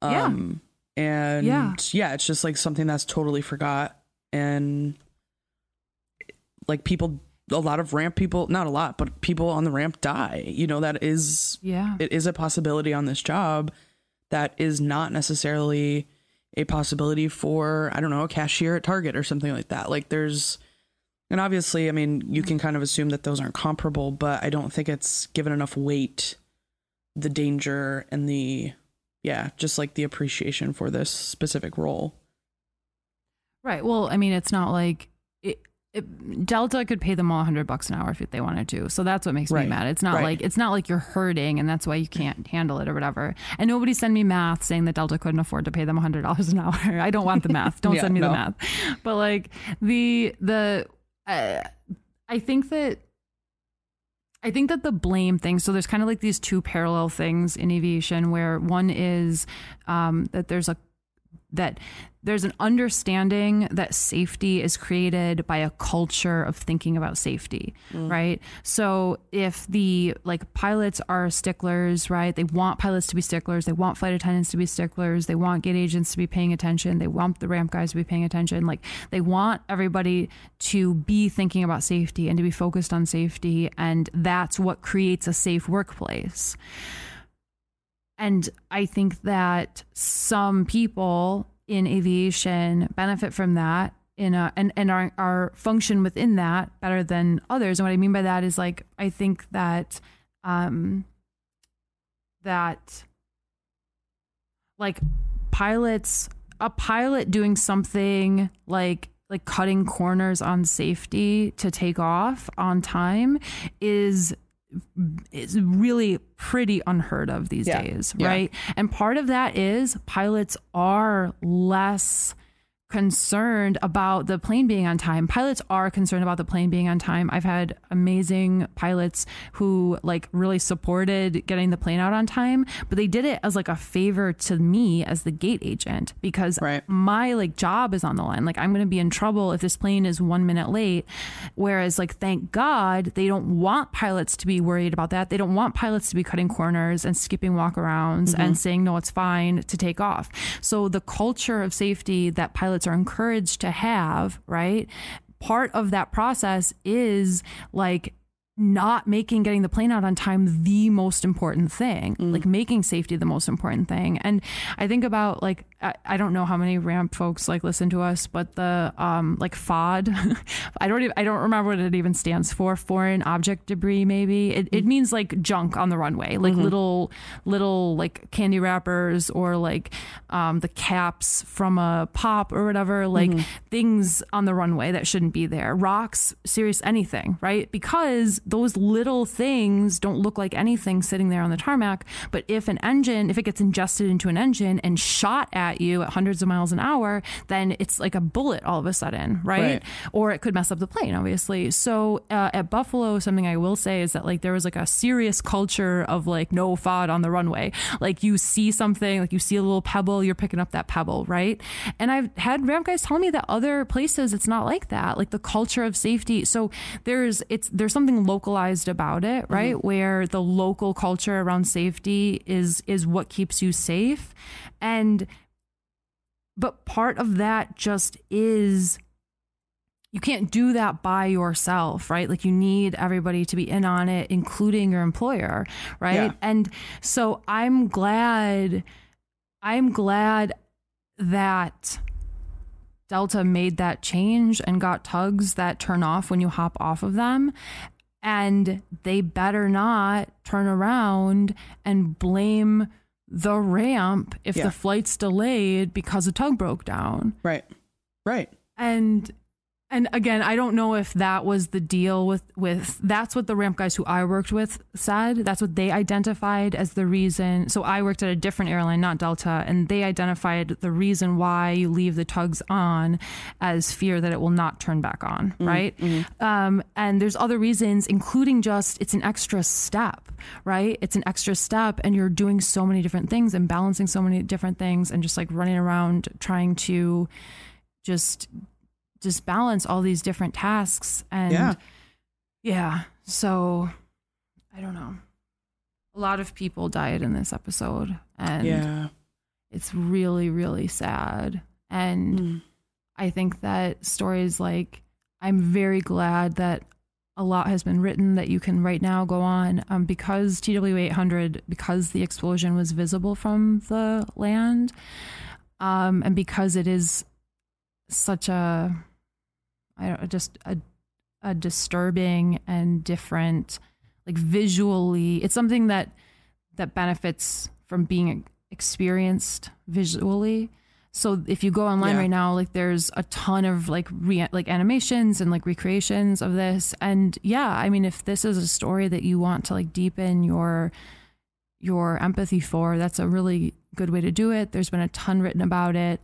Yeah. um and Yeah. yeah it's just like something that's totally forgot and like people a lot of ramp people not a lot but people on the ramp die you know that is Yeah. it is a possibility on this job that is not necessarily a possibility for i don't know a cashier at target or something like that like there's and obviously i mean you can kind of assume that those aren't comparable but i don't think it's given enough weight the danger and the yeah just like the appreciation for this specific role Right. Well, I mean, it's not like it, Delta could pay them all 100 bucks an hour if they wanted to. So that's what makes Right. me mad. It's not Right. like it's not like you're hurting and that's why you can't handle it or whatever. And nobody send me math saying that Delta couldn't afford to pay them $100 an hour. I don't want the math. Don't Yeah, send me no. the math. But like the the uh, I think that I think that the blame thing, so there's kind of like these two parallel things in aviation where one is um, that there's a that there's an understanding that safety is created by a culture of thinking about safety, mm. right? So if the like pilots are sticklers, right? They want pilots to be sticklers, they want flight attendants to be sticklers, they want gate agents to be paying attention, they want the ramp guys to be paying attention, like they want everybody to be thinking about safety and to be focused on safety and that's what creates a safe workplace. And I think that some people in aviation benefit from that in a and, and are, are function within that better than others. And what I mean by that is like I think that um that like pilots a pilot doing something like like cutting corners on safety to take off on time is is really pretty unheard of these Yeah. days, Yeah. right? And part of that is pilots are less concerned about the plane being on time. Pilots are concerned about the plane being on time. I've had amazing pilots who like really supported getting the plane out on time, but they did it as like a favor to me as the gate agent because Right. my like job is on the line. Like I'm going to be in trouble if this plane is 1 minute late. Whereas like thank God they don't want pilots to be worried about that. They don't want pilots to be cutting corners and skipping walkarounds and mm-hmm. saying no it's fine to take off. So the culture of safety that pilots are encouraged to have, right? Part of that process is like not making getting the plane out on time the most important thing, like mm. making safety the most important thing. And I think about like I, I don't know how many ramp folks like listen to us, but the um like FOD, I don't even, I don't remember what it even stands for. Foreign object debris, maybe it, it means like junk on the runway, like little little like candy wrappers or like um the caps from a pop or whatever, like things on the runway that shouldn't be there, rocks, serious anything, right? Because those little things don't look like anything sitting there on the tarmac. But if an engine, if it gets ingested into an engine and shot at you at hundreds of miles an hour, then it's like a bullet all of a sudden, right? Right. Or it could mess up the plane, obviously. So uh, at Buffalo, something I will say is that like there was like a serious culture of like no FOD on the runway. Like you see something, like you see a little pebble, you're picking up that pebble, right? And I've had ramp guys tell me that other places it's not like that. Like the culture of safety. So there's it's there's something localized about it, right? Where the local culture around safety is is what keeps you safe. And but part of that just is you can't do that by yourself, right? Like you need everybody to be in on it, including your employer, right? Yeah. And so I'm glad, I'm glad that Delta made that change and got tugs that turn off when you hop off of them. And they better not turn around and blame the ramp if Yeah. the flight's delayed because a tug broke down Right. Right. and and again i don't know if that was the deal with with that's what the ramp guys who i worked with said. That's what they identified as the reason. So i worked at a different airline not delta and they identified the reason why you leave the tugs on as fear that it will not turn back on right? Um, and there's other reasons including just it's an extra step right? It's an extra step and you're doing so many different things and balancing so many different things and just like running around trying to just just balance all these different tasks and Yeah. yeah so i don't know a lot of people died in this episode and yeah. it's really really sad and Mm. i think that stories like i'm very glad that a lot has been written that you can right now go on um, because tw800 because the explosion was visible from the land um, and because it is such a I don't just a a disturbing and different like visually it's something that that benefits from being experienced visually so if you go online Yeah. right now, like there's a ton of like re- like animations and like recreations of this. And yeah, I mean, if this is a story that you want to like deepen your your empathy for, that's a really good way to do it. There's been a ton written about it,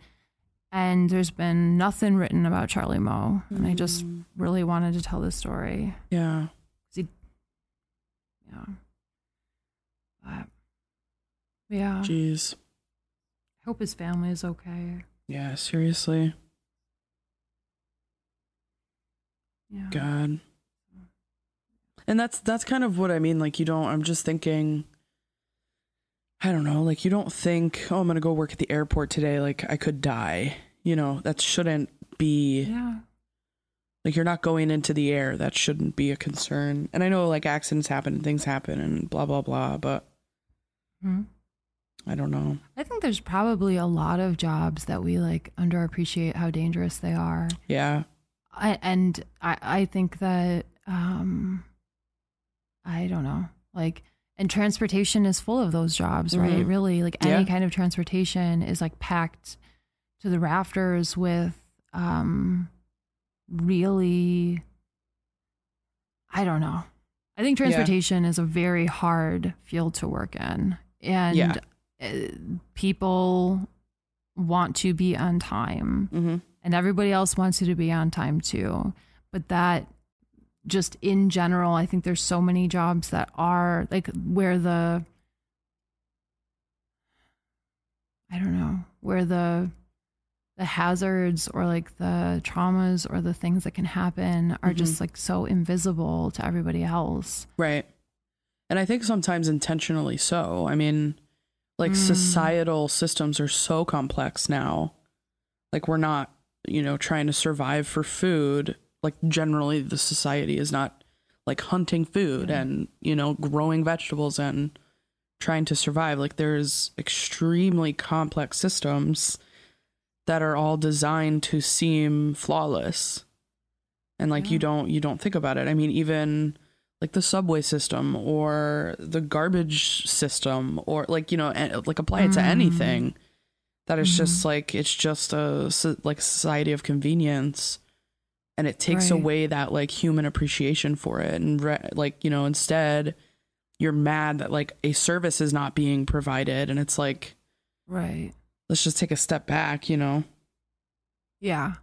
and there's been nothing written about Charlie Moe. And I just Mm. really wanted to tell this story. Yeah. Yeah. But yeah, Jeez. I hope his family is okay. Yeah, seriously. Yeah. God. And that's that's kind of what I mean. Like you don't I'm just thinking I don't know, like you don't think, oh I'm gonna go work at the airport today, like I could die. You know, that shouldn't be Yeah. like you're not going into the air. That shouldn't be a concern. And I know like accidents happen and things happen and blah blah blah, but Hmm. I don't know. I think there's probably a lot of jobs that we like underappreciate how dangerous they are. Yeah. I, and I, I think that um I don't know. Like and transportation is full of those jobs, right? Mhm. Really, like any Yeah. kind of transportation is like packed to the rafters with um really I don't know. I think Yeah. transportation is a very hard field to work in. And Yeah. uh, people want to be on time Mm-hmm. and everybody else wants you to be on time too. But that just in general, I think there's so many jobs that are like where the I don't know, where the the hazards or like the traumas or the things that can happen are just like so invisible to everybody else. Right. And I think sometimes intentionally so. I mean, like Mm. societal systems are so complex now. Like we're not, you know, trying to survive for food. Like generally the society is not like hunting food Yeah. and, you know, growing vegetables and trying to survive. Like there's extremely complex systems that are all designed to seem flawless. And like you don't you don't think about it. I mean even like the subway system or the garbage system or like you know like apply it to Mm. anything that is Mhm. just like it's just a like society of convenience and it takes Right. away that like human appreciation for it and re- like you know instead you're mad that like a service is not being provided and it's like Right. Let's just take a step back you know Yeah.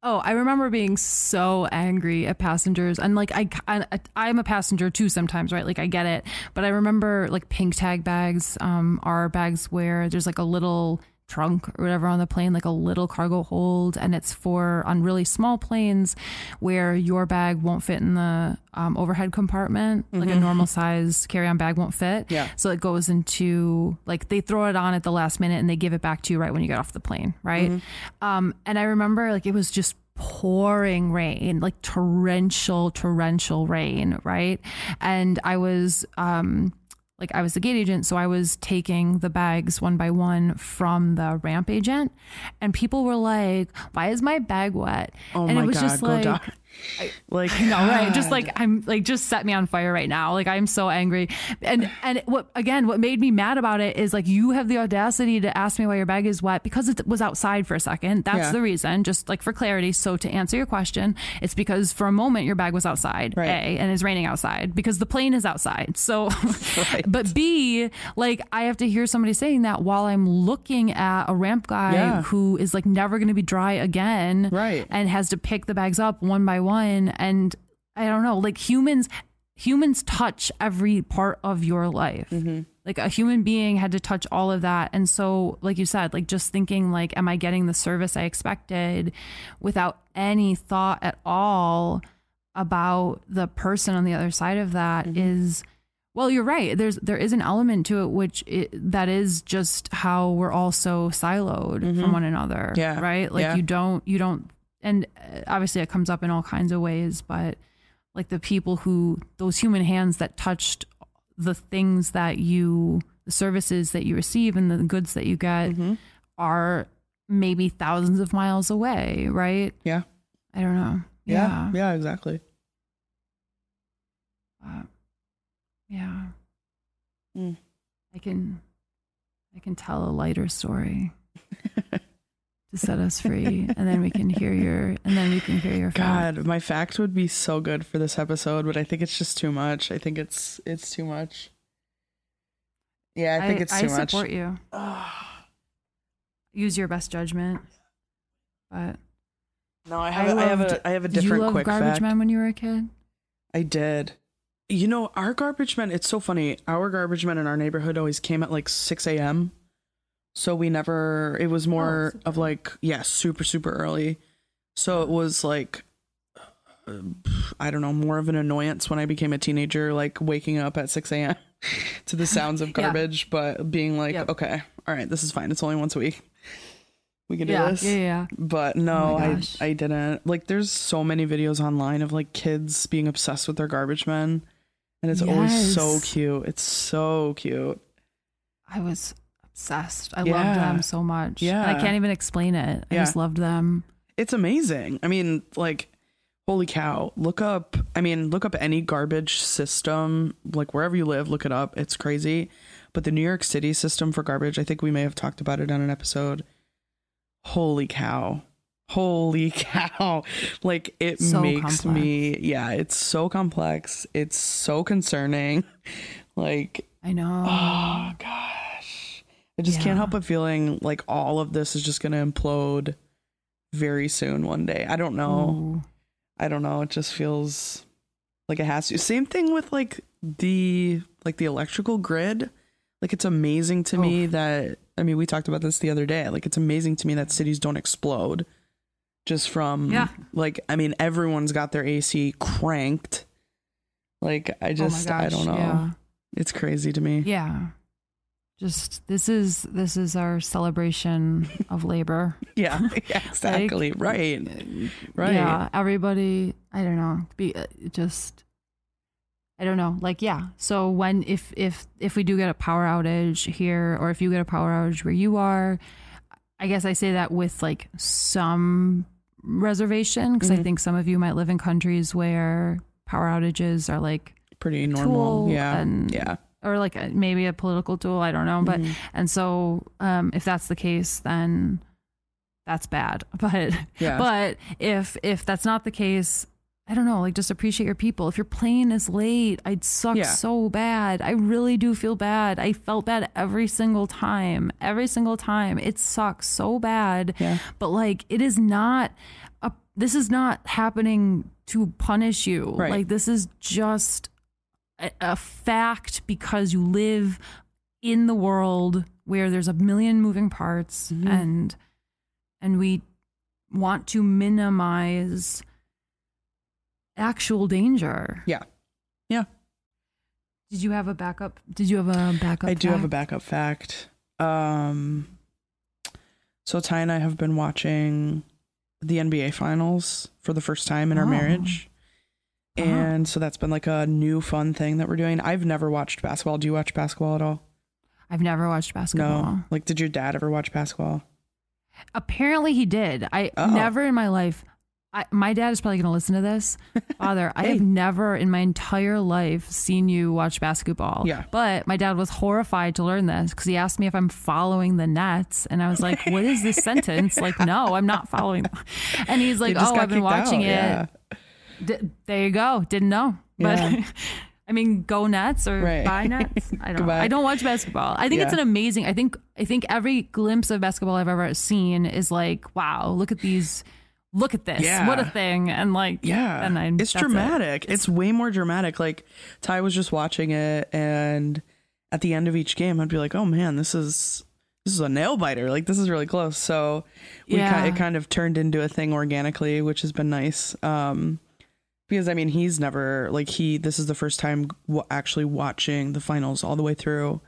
Oh, I remember being so angry at passengers, and like I, I, I'm a passenger too sometimes, right? Like I get it, but I remember like pink tag bags um, are bags where there's like a little trunk or whatever on the plane, like a little cargo hold, and it's for on really small planes where your bag won't fit in the um, overhead compartment, like a Mhm. normal size carry-on bag won't fit. yeah So it goes into like they throw it on at the last minute and they give it back to you right when you get off the plane, right? Mhm. Um, and I remember like it was just pouring rain, like torrential, torrential rain, right? And I was um like I was the gate agent, so I was taking the bags one by one from the ramp agent, and people were like, "Why is my bag wet?" oh and my it was god just like, like no, right? Just like I'm like just set me on fire right now. Like I'm so angry. And and what again? What made me mad about it is like you have the audacity to ask me why your bag is wet because it was outside for a second. That's Yeah. the reason. Just like for clarity. So to answer your question, it's because for a moment your bag was outside. Right. A and it's raining outside because the plane is outside. So, Right. but B, like I have to hear somebody saying that while I'm looking at a ramp guy Yeah. who is like never going to be dry again right and has to pick the bags up one by one and i don't know like humans humans touch every part of your life Mhm. like a human being had to touch all of that and so like you said like just thinking like am i getting the service i expected without any thought at all about the person on the other side of that is Mhm. well you're right there's there is an element to it which it, that is just how we're all so siloed Mhm. from one another Yeah. right like Yeah. you don't you don't and uh, obviously it comes up in all kinds of ways but like the people who those human hands that touched the things that you the services that you receive and the goods that you get Mhm. are maybe thousands of miles away right? Yeah. i don't know. Yeah. Yeah exactly. Uh, yeah. Mm. i can i can tell a lighter story to set us free, and then we can hear your, and then we can hear your. God, my fact would be so good for this episode, but I think it's just too much. I think it's it's too much. Yeah, I think it's too much. I much. support you. Use your best judgment. But No, I have, I, have a I have a did you love quick Garbage fact. Man when you were a kid? I did. You know, our garbage men, it's so funny. Our garbage men in our neighborhood always came at like 6 a.m. So we never, it was more super of like, yeah, super, super early. So it was like, uh, I don't know, more of an annoyance when I became a teenager, like waking up at 6 a.m. to the sounds of Yeah. garbage, but being like, Yep. okay, all right, this is fine. It's only once a week. We can do Yeah, this yeah, yeah. but no Oh i i didn't like there's so many videos online of like kids being obsessed with their garbage men and it's always so cute it's so cute I was obsessed. I Yeah. loved them so much. And I can't even explain it. I Yeah. just loved them. it's amazing i mean like holy cow look up i mean look up any garbage system like wherever you live look it up it's crazy but the new york city system for garbage i think we may have talked about it on an episode holy cow holy cow like it So makes complex. me yeah it's so complex it's so concerning like I know. oh gosh i just can't help but feeling like all of this is just gonna implode very soon one day. I don't know. Ooh. i don't know. It just feels like it has to. Same thing with like the like the electrical grid. Like it's amazing to me that i mean we talked about this the other day. Like it's amazing to me that cities don't explode just from Yeah. like i mean everyone's got their ac cranked. Like i just oh my i don't know. Yeah. it's crazy to me. Yeah. Just this is this is our celebration of labor. yeah, exactly right right Yeah, everybody. I don't know. Be uh, just. I don't know. Like, yeah. So when if if if we do get a power outage here, or if you get a power outage where you are, I guess I say that with like some reservation because I Mhm. think some of you might live in countries where power outages are like pretty normal yeah and yeah or like a, maybe a political tool. I don't know, but Mhm. and so um, if that's the case, then that's bad. But yeah but if if that's not the case, I don't know, like just appreciate your people. If your plane is late, I'd suck Yeah. so bad. I really do feel bad. I felt bad every single time. Every single time. It sucks so bad. yeah But like it is not a this is not happening to punish you. Right. Like this is just a, a fact because you live in the world where there's a million moving parts Mhm. and and we want to minimize actual danger. Yeah. Yeah. Did you have a backup? Did you have a backup? I do have a backup fact. Um, so Ty and I have been watching the NBA finals for the first time in our Oh. marriage. Uh-huh. And so that's been like a new fun thing that we're doing. I've never watched basketball. Do you watch basketball at all? I've never watched basketball. No. Like, did your dad ever watch basketball? Apparently, he did. I Oh. never in my life. I, my dad is probably going to listen to this. Father, I have never in my entire life seen you watch basketball. Yeah. But my dad was horrified to learn this because he asked me if I'm following the Nets. And I was like, what is this sentence? Like, no, I'm not following. And he's like, oh, I've been watching out, it. Yeah. D- there you go. Didn't know. But Yeah. I mean, go Nets or Right. buy Nets. I don't. know. I don't watch basketball. I think it's an amazing. I think. I think every glimpse of basketball I've ever seen is like, wow, look at these. Look at this. Yeah. What a thing. And like, Yeah. And I, it's that's it. dramatic. It's, way more dramatic. Like Ty was just watching it and at the end of each game I'd be like, "Oh man, this is this is a nail biter. Like this is really close." So we Yeah. ki- it kind of turned into a thing organically, which has been nice. Um because I mean, he's never like he this is the first time w- actually watching the finals all the way through.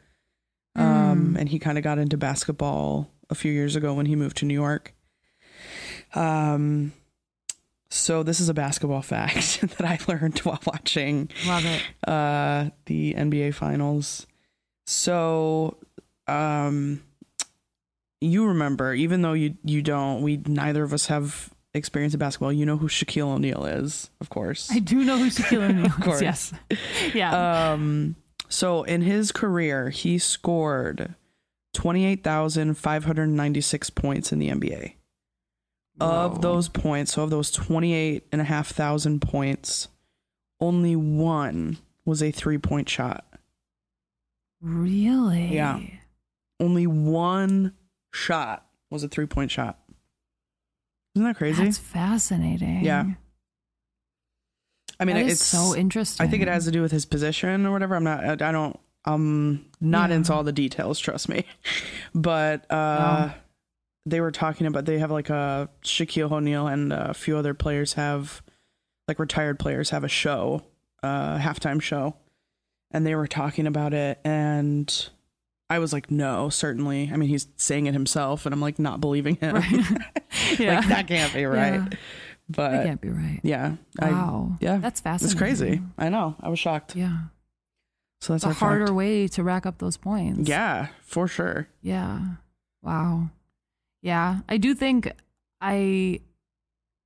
Um Mm. and he kind of got into basketball a few years ago when he moved to New York. Um so this is a basketball fact that I learned while watching Love it. uh the NBA finals. So um you remember even though you you don't we neither of us have experience in basketball, you know who Shaquille O'Neal is, of course. I do know who Shaquille O'Neal is. Of course. Yes. Yeah. Um so in his career, he scored 28,596 points in the NBA. of those points, so of those 28 and a half thousand points, only one was a three point shot. Really? Yeah. Only one shot was a three point shot. Isn't that crazy? That's fascinating. Yeah. I mean, it's so interesting. I think it has to do with his position or whatever. I'm not. I don't. I'm not Yeah. into all the details. Trust me. But uh, they were talking about they have like a Shaquille O'Neal and a few other players have like retired players have a show, uh, halftime show, and they were talking about it and. I was like, no, certainly. I mean, he's saying it himself, and I'm like, not believing him. yeah. like that can't be right. Yeah. But That can't be right. yeah, I, Wow. yeah, That's fascinating. it's crazy. I know. I was shocked. Yeah. So that's a harder fact. way to rack up those points. Yeah, for sure. Yeah. Wow. Yeah. I do think I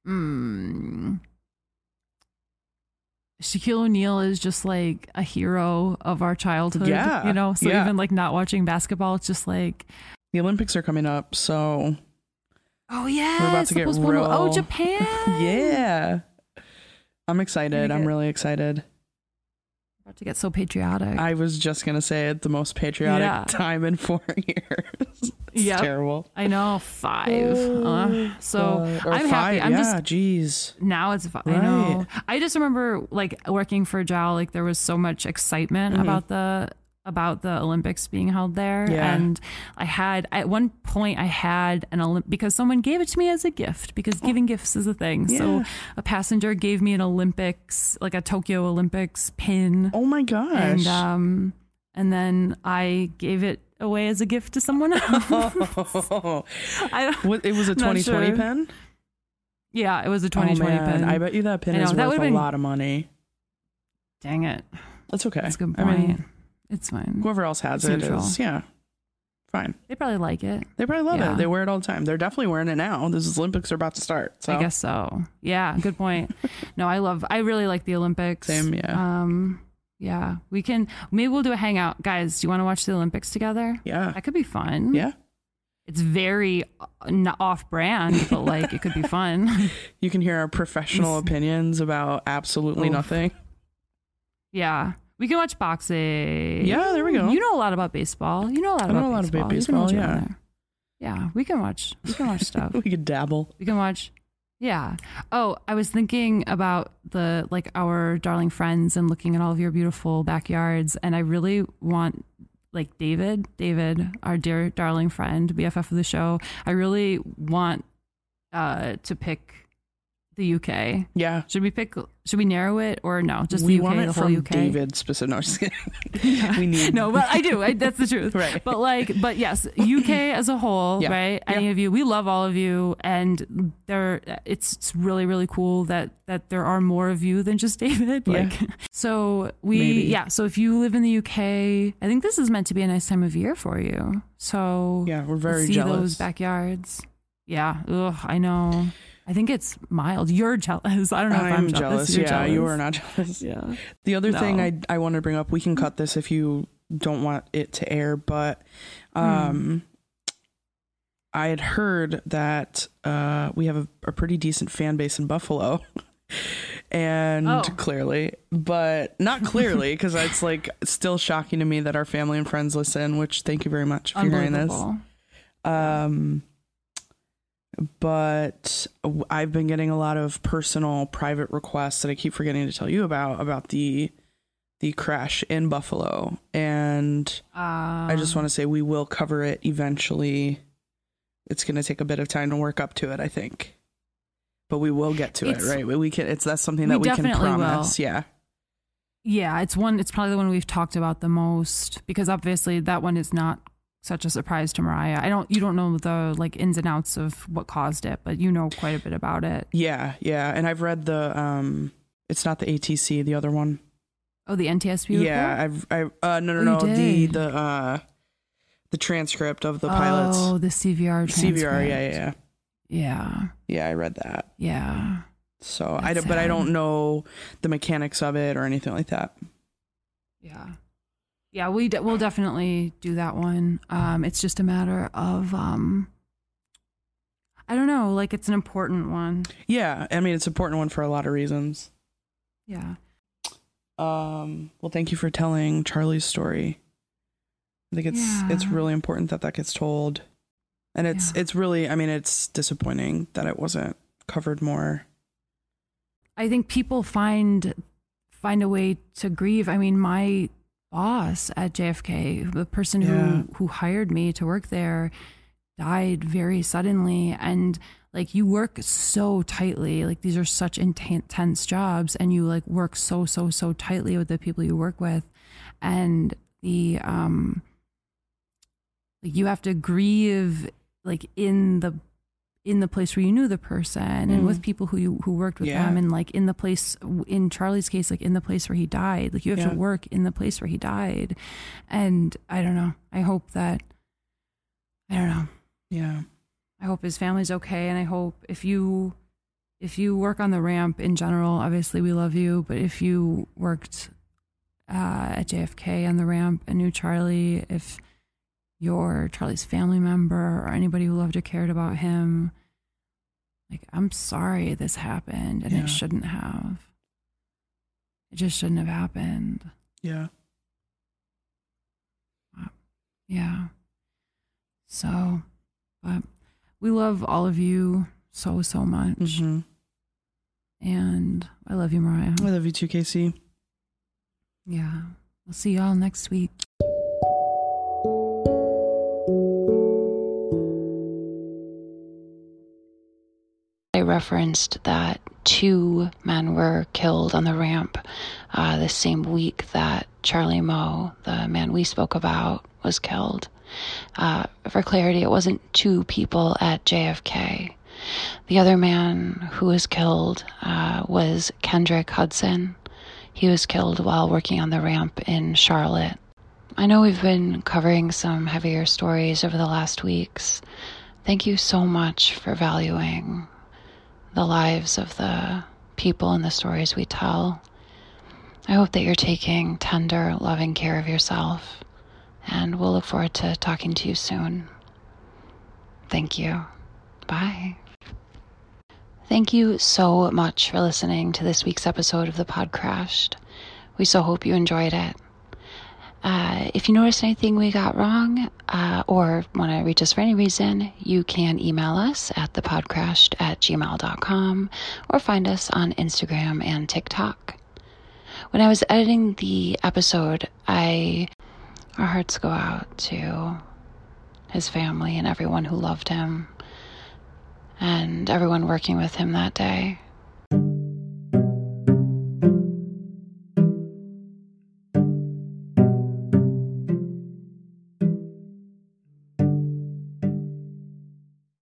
mm, Shaquille O'Neal is just like a hero of our childhood. Yeah, You know, so yeah. even like not watching basketball, it's just like, The Olympics are coming up, so oh yeah, We're about to get real- Oh, Japan. yeah. I'm excited. I'm really excited. About to get so patriotic. I was just gonna say it the most patriotic Yeah. time in four years. it's Yep. terrible. I know five. Uh, so I'm happy. I'm yeah, just jeez. now it's fi- I know. I just remember like working for JAL, like there was so much excitement Mhm. about the about the Olympics being held there, Yeah. and I had at one point I had an Olymp because someone gave it to me as a gift because giving gifts is a thing. So Oh. A passenger gave me an Olympics like a Tokyo Olympics pin, Oh my gosh. and um and then I gave it away as a gift to someone else. I what, it was a 2020 sure. pen. yeah, it was a 2020 oh, pin. I bet you that pin know, is that worth would've a been- lot of money. Dang it. That's okay. That's a good I mean, it's fine. whoever else has It's it neutral. is yeah, fine. They probably like it. They probably love Yeah. it. They wear it all the time. They're definitely wearing it now. This is Olympics are about to start. So I guess so. Yeah, good point. no, I love. I really like the Olympics. Same, yeah. Um, yeah, we can. Maybe we'll do a hangout, guys. Do you want to watch the Olympics together? yeah, That could be fun. yeah. It's very off-brand, but like it could be fun. You can hear our professional opinions about absolutely Oof. nothing. yeah, we can watch boxing. Yeah, there we go. You know a lot about baseball. You know a lot I know about a lot baseball. about baseball, yeah. Yeah, we can watch. We can watch stuff. We can dabble. We can watch. Yeah. Oh, I was thinking about the like our darling friends and looking at all of your beautiful backyards, and I really want like David, David, our dear darling friend, BFF of the show. I really want uh to pick the UK. Yeah. Should we pick? Should we narrow it or no? Just we the UK, the whole UK. David specific. No, just kidding. we need No, but I do. I, that's the truth. Right. But like, but yes, UK as a whole, Yeah. right? Any of you, we love all of you, and there, it's, it's really, really cool that that there are more of you than just David. Yeah. Like, so we, Maybe. yeah. So if you live in the UK, I think this is meant to be a nice time of year for you. So Yeah, we're very see jealous. those backyards. Yeah. Ugh, I know. I think it's mild. You're jealous. I don't know if I'm, I'm jealous. You're yeah, you are not jealous. Yeah. The other thing I I want to bring up, we can cut this if you don't want it to air, but Hmm. um I had heard that uh we have a, a pretty decent fan base in Buffalo. and Oh. clearly, but not clearly because it's like still shocking to me that our family and friends listen, which thank you very much for hearing this. Um, but I've been getting a lot of personal private requests that I keep forgetting to tell you about about the the crash in Buffalo, and I just Um, want to say we will cover it eventually. It's going to take a bit of time to work up to it, I think, but we will get to it. Right? We can. It's that's something that we can definitely will. promise. Yeah. Yeah, it's one. It's probably the one we've talked about the most because obviously that one is not such a surprise to Mariah. I don't. You don't know the like ins and outs of what caused it, but you know quite a bit about it. Yeah, yeah, and I've read the um it's not the ATC, the other one. Oh, the NTSB. report? Yeah, I've I uh no no Oh, no the did? the uh the transcript of the pilots. Oh, the CVR. CVR, yeah, yeah, yeah. Yeah. Yeah, I read that. Yeah. So I That's don't, but I don't know the mechanics of it or anything like that. Yeah. Yeah, we de- we'll definitely do that one. Um, it's just a matter of um, I don't know, like it's an important one. Yeah, I mean it's an important one for a lot of reasons. Yeah. Um, well, thank you for telling Charlie's story. I think it's it's really important that that gets told, and it's Yeah. it's really I mean it's disappointing that it wasn't covered more. I think people find find a way to grieve. I mean, my boss at JFK, the person Yeah. who who hired me to work there, died very suddenly. And like you work so tightly. Like these are such intense jobs and you like work so so so tightly with the people you work with. And the um like you have to grieve like in the in the place where you knew the person and Mm. with people who you who worked with Yeah. them and like in the place in Charlie's case like in the place where he died like you have Yeah. to work in the place where he died and I don't know I hope that I don't know Yeah, I hope his family's okay and I hope if you if you work on the ramp in general obviously we love you but if you worked uh, at JFK on the ramp and knew Charlie if you're Charlie's family member or anybody who loved or cared about him like I'm sorry this happened and Yeah. it shouldn't have it just shouldn't have happened yeah, Yeah. So, but we love all of you so, so much. hmm And I love you, Mariah. I love you too, Casey. Yeah. We'll see y'all next week. Referenced that two men were killed on the ramp uh, the same week that Charlie Moe, the man we spoke about, was killed. Uh, for clarity, it wasn't two people at JFK. The other man who was killed uh, was Kendrick Hudson. He was killed while working on the ramp in Charlotte. I know we've been covering some heavier stories over the last weeks. Thank you so much for valuing the lives of the people and the stories we tell. I hope that you're taking tender, loving care of yourself, and we'll look forward to talking to you soon. Thank you. Bye. Thank you so much for listening to this week's episode of The Pod Crashed. We so hope you enjoyed it. Uh, if you noticed anything we got wrong uh, or want to reach us for any reason, you can email us at thepodcrashed at gmail.com or find us on Instagram and TikTok. When I was editing the episode, I our hearts go out to his family and everyone who loved him and everyone working with him that day.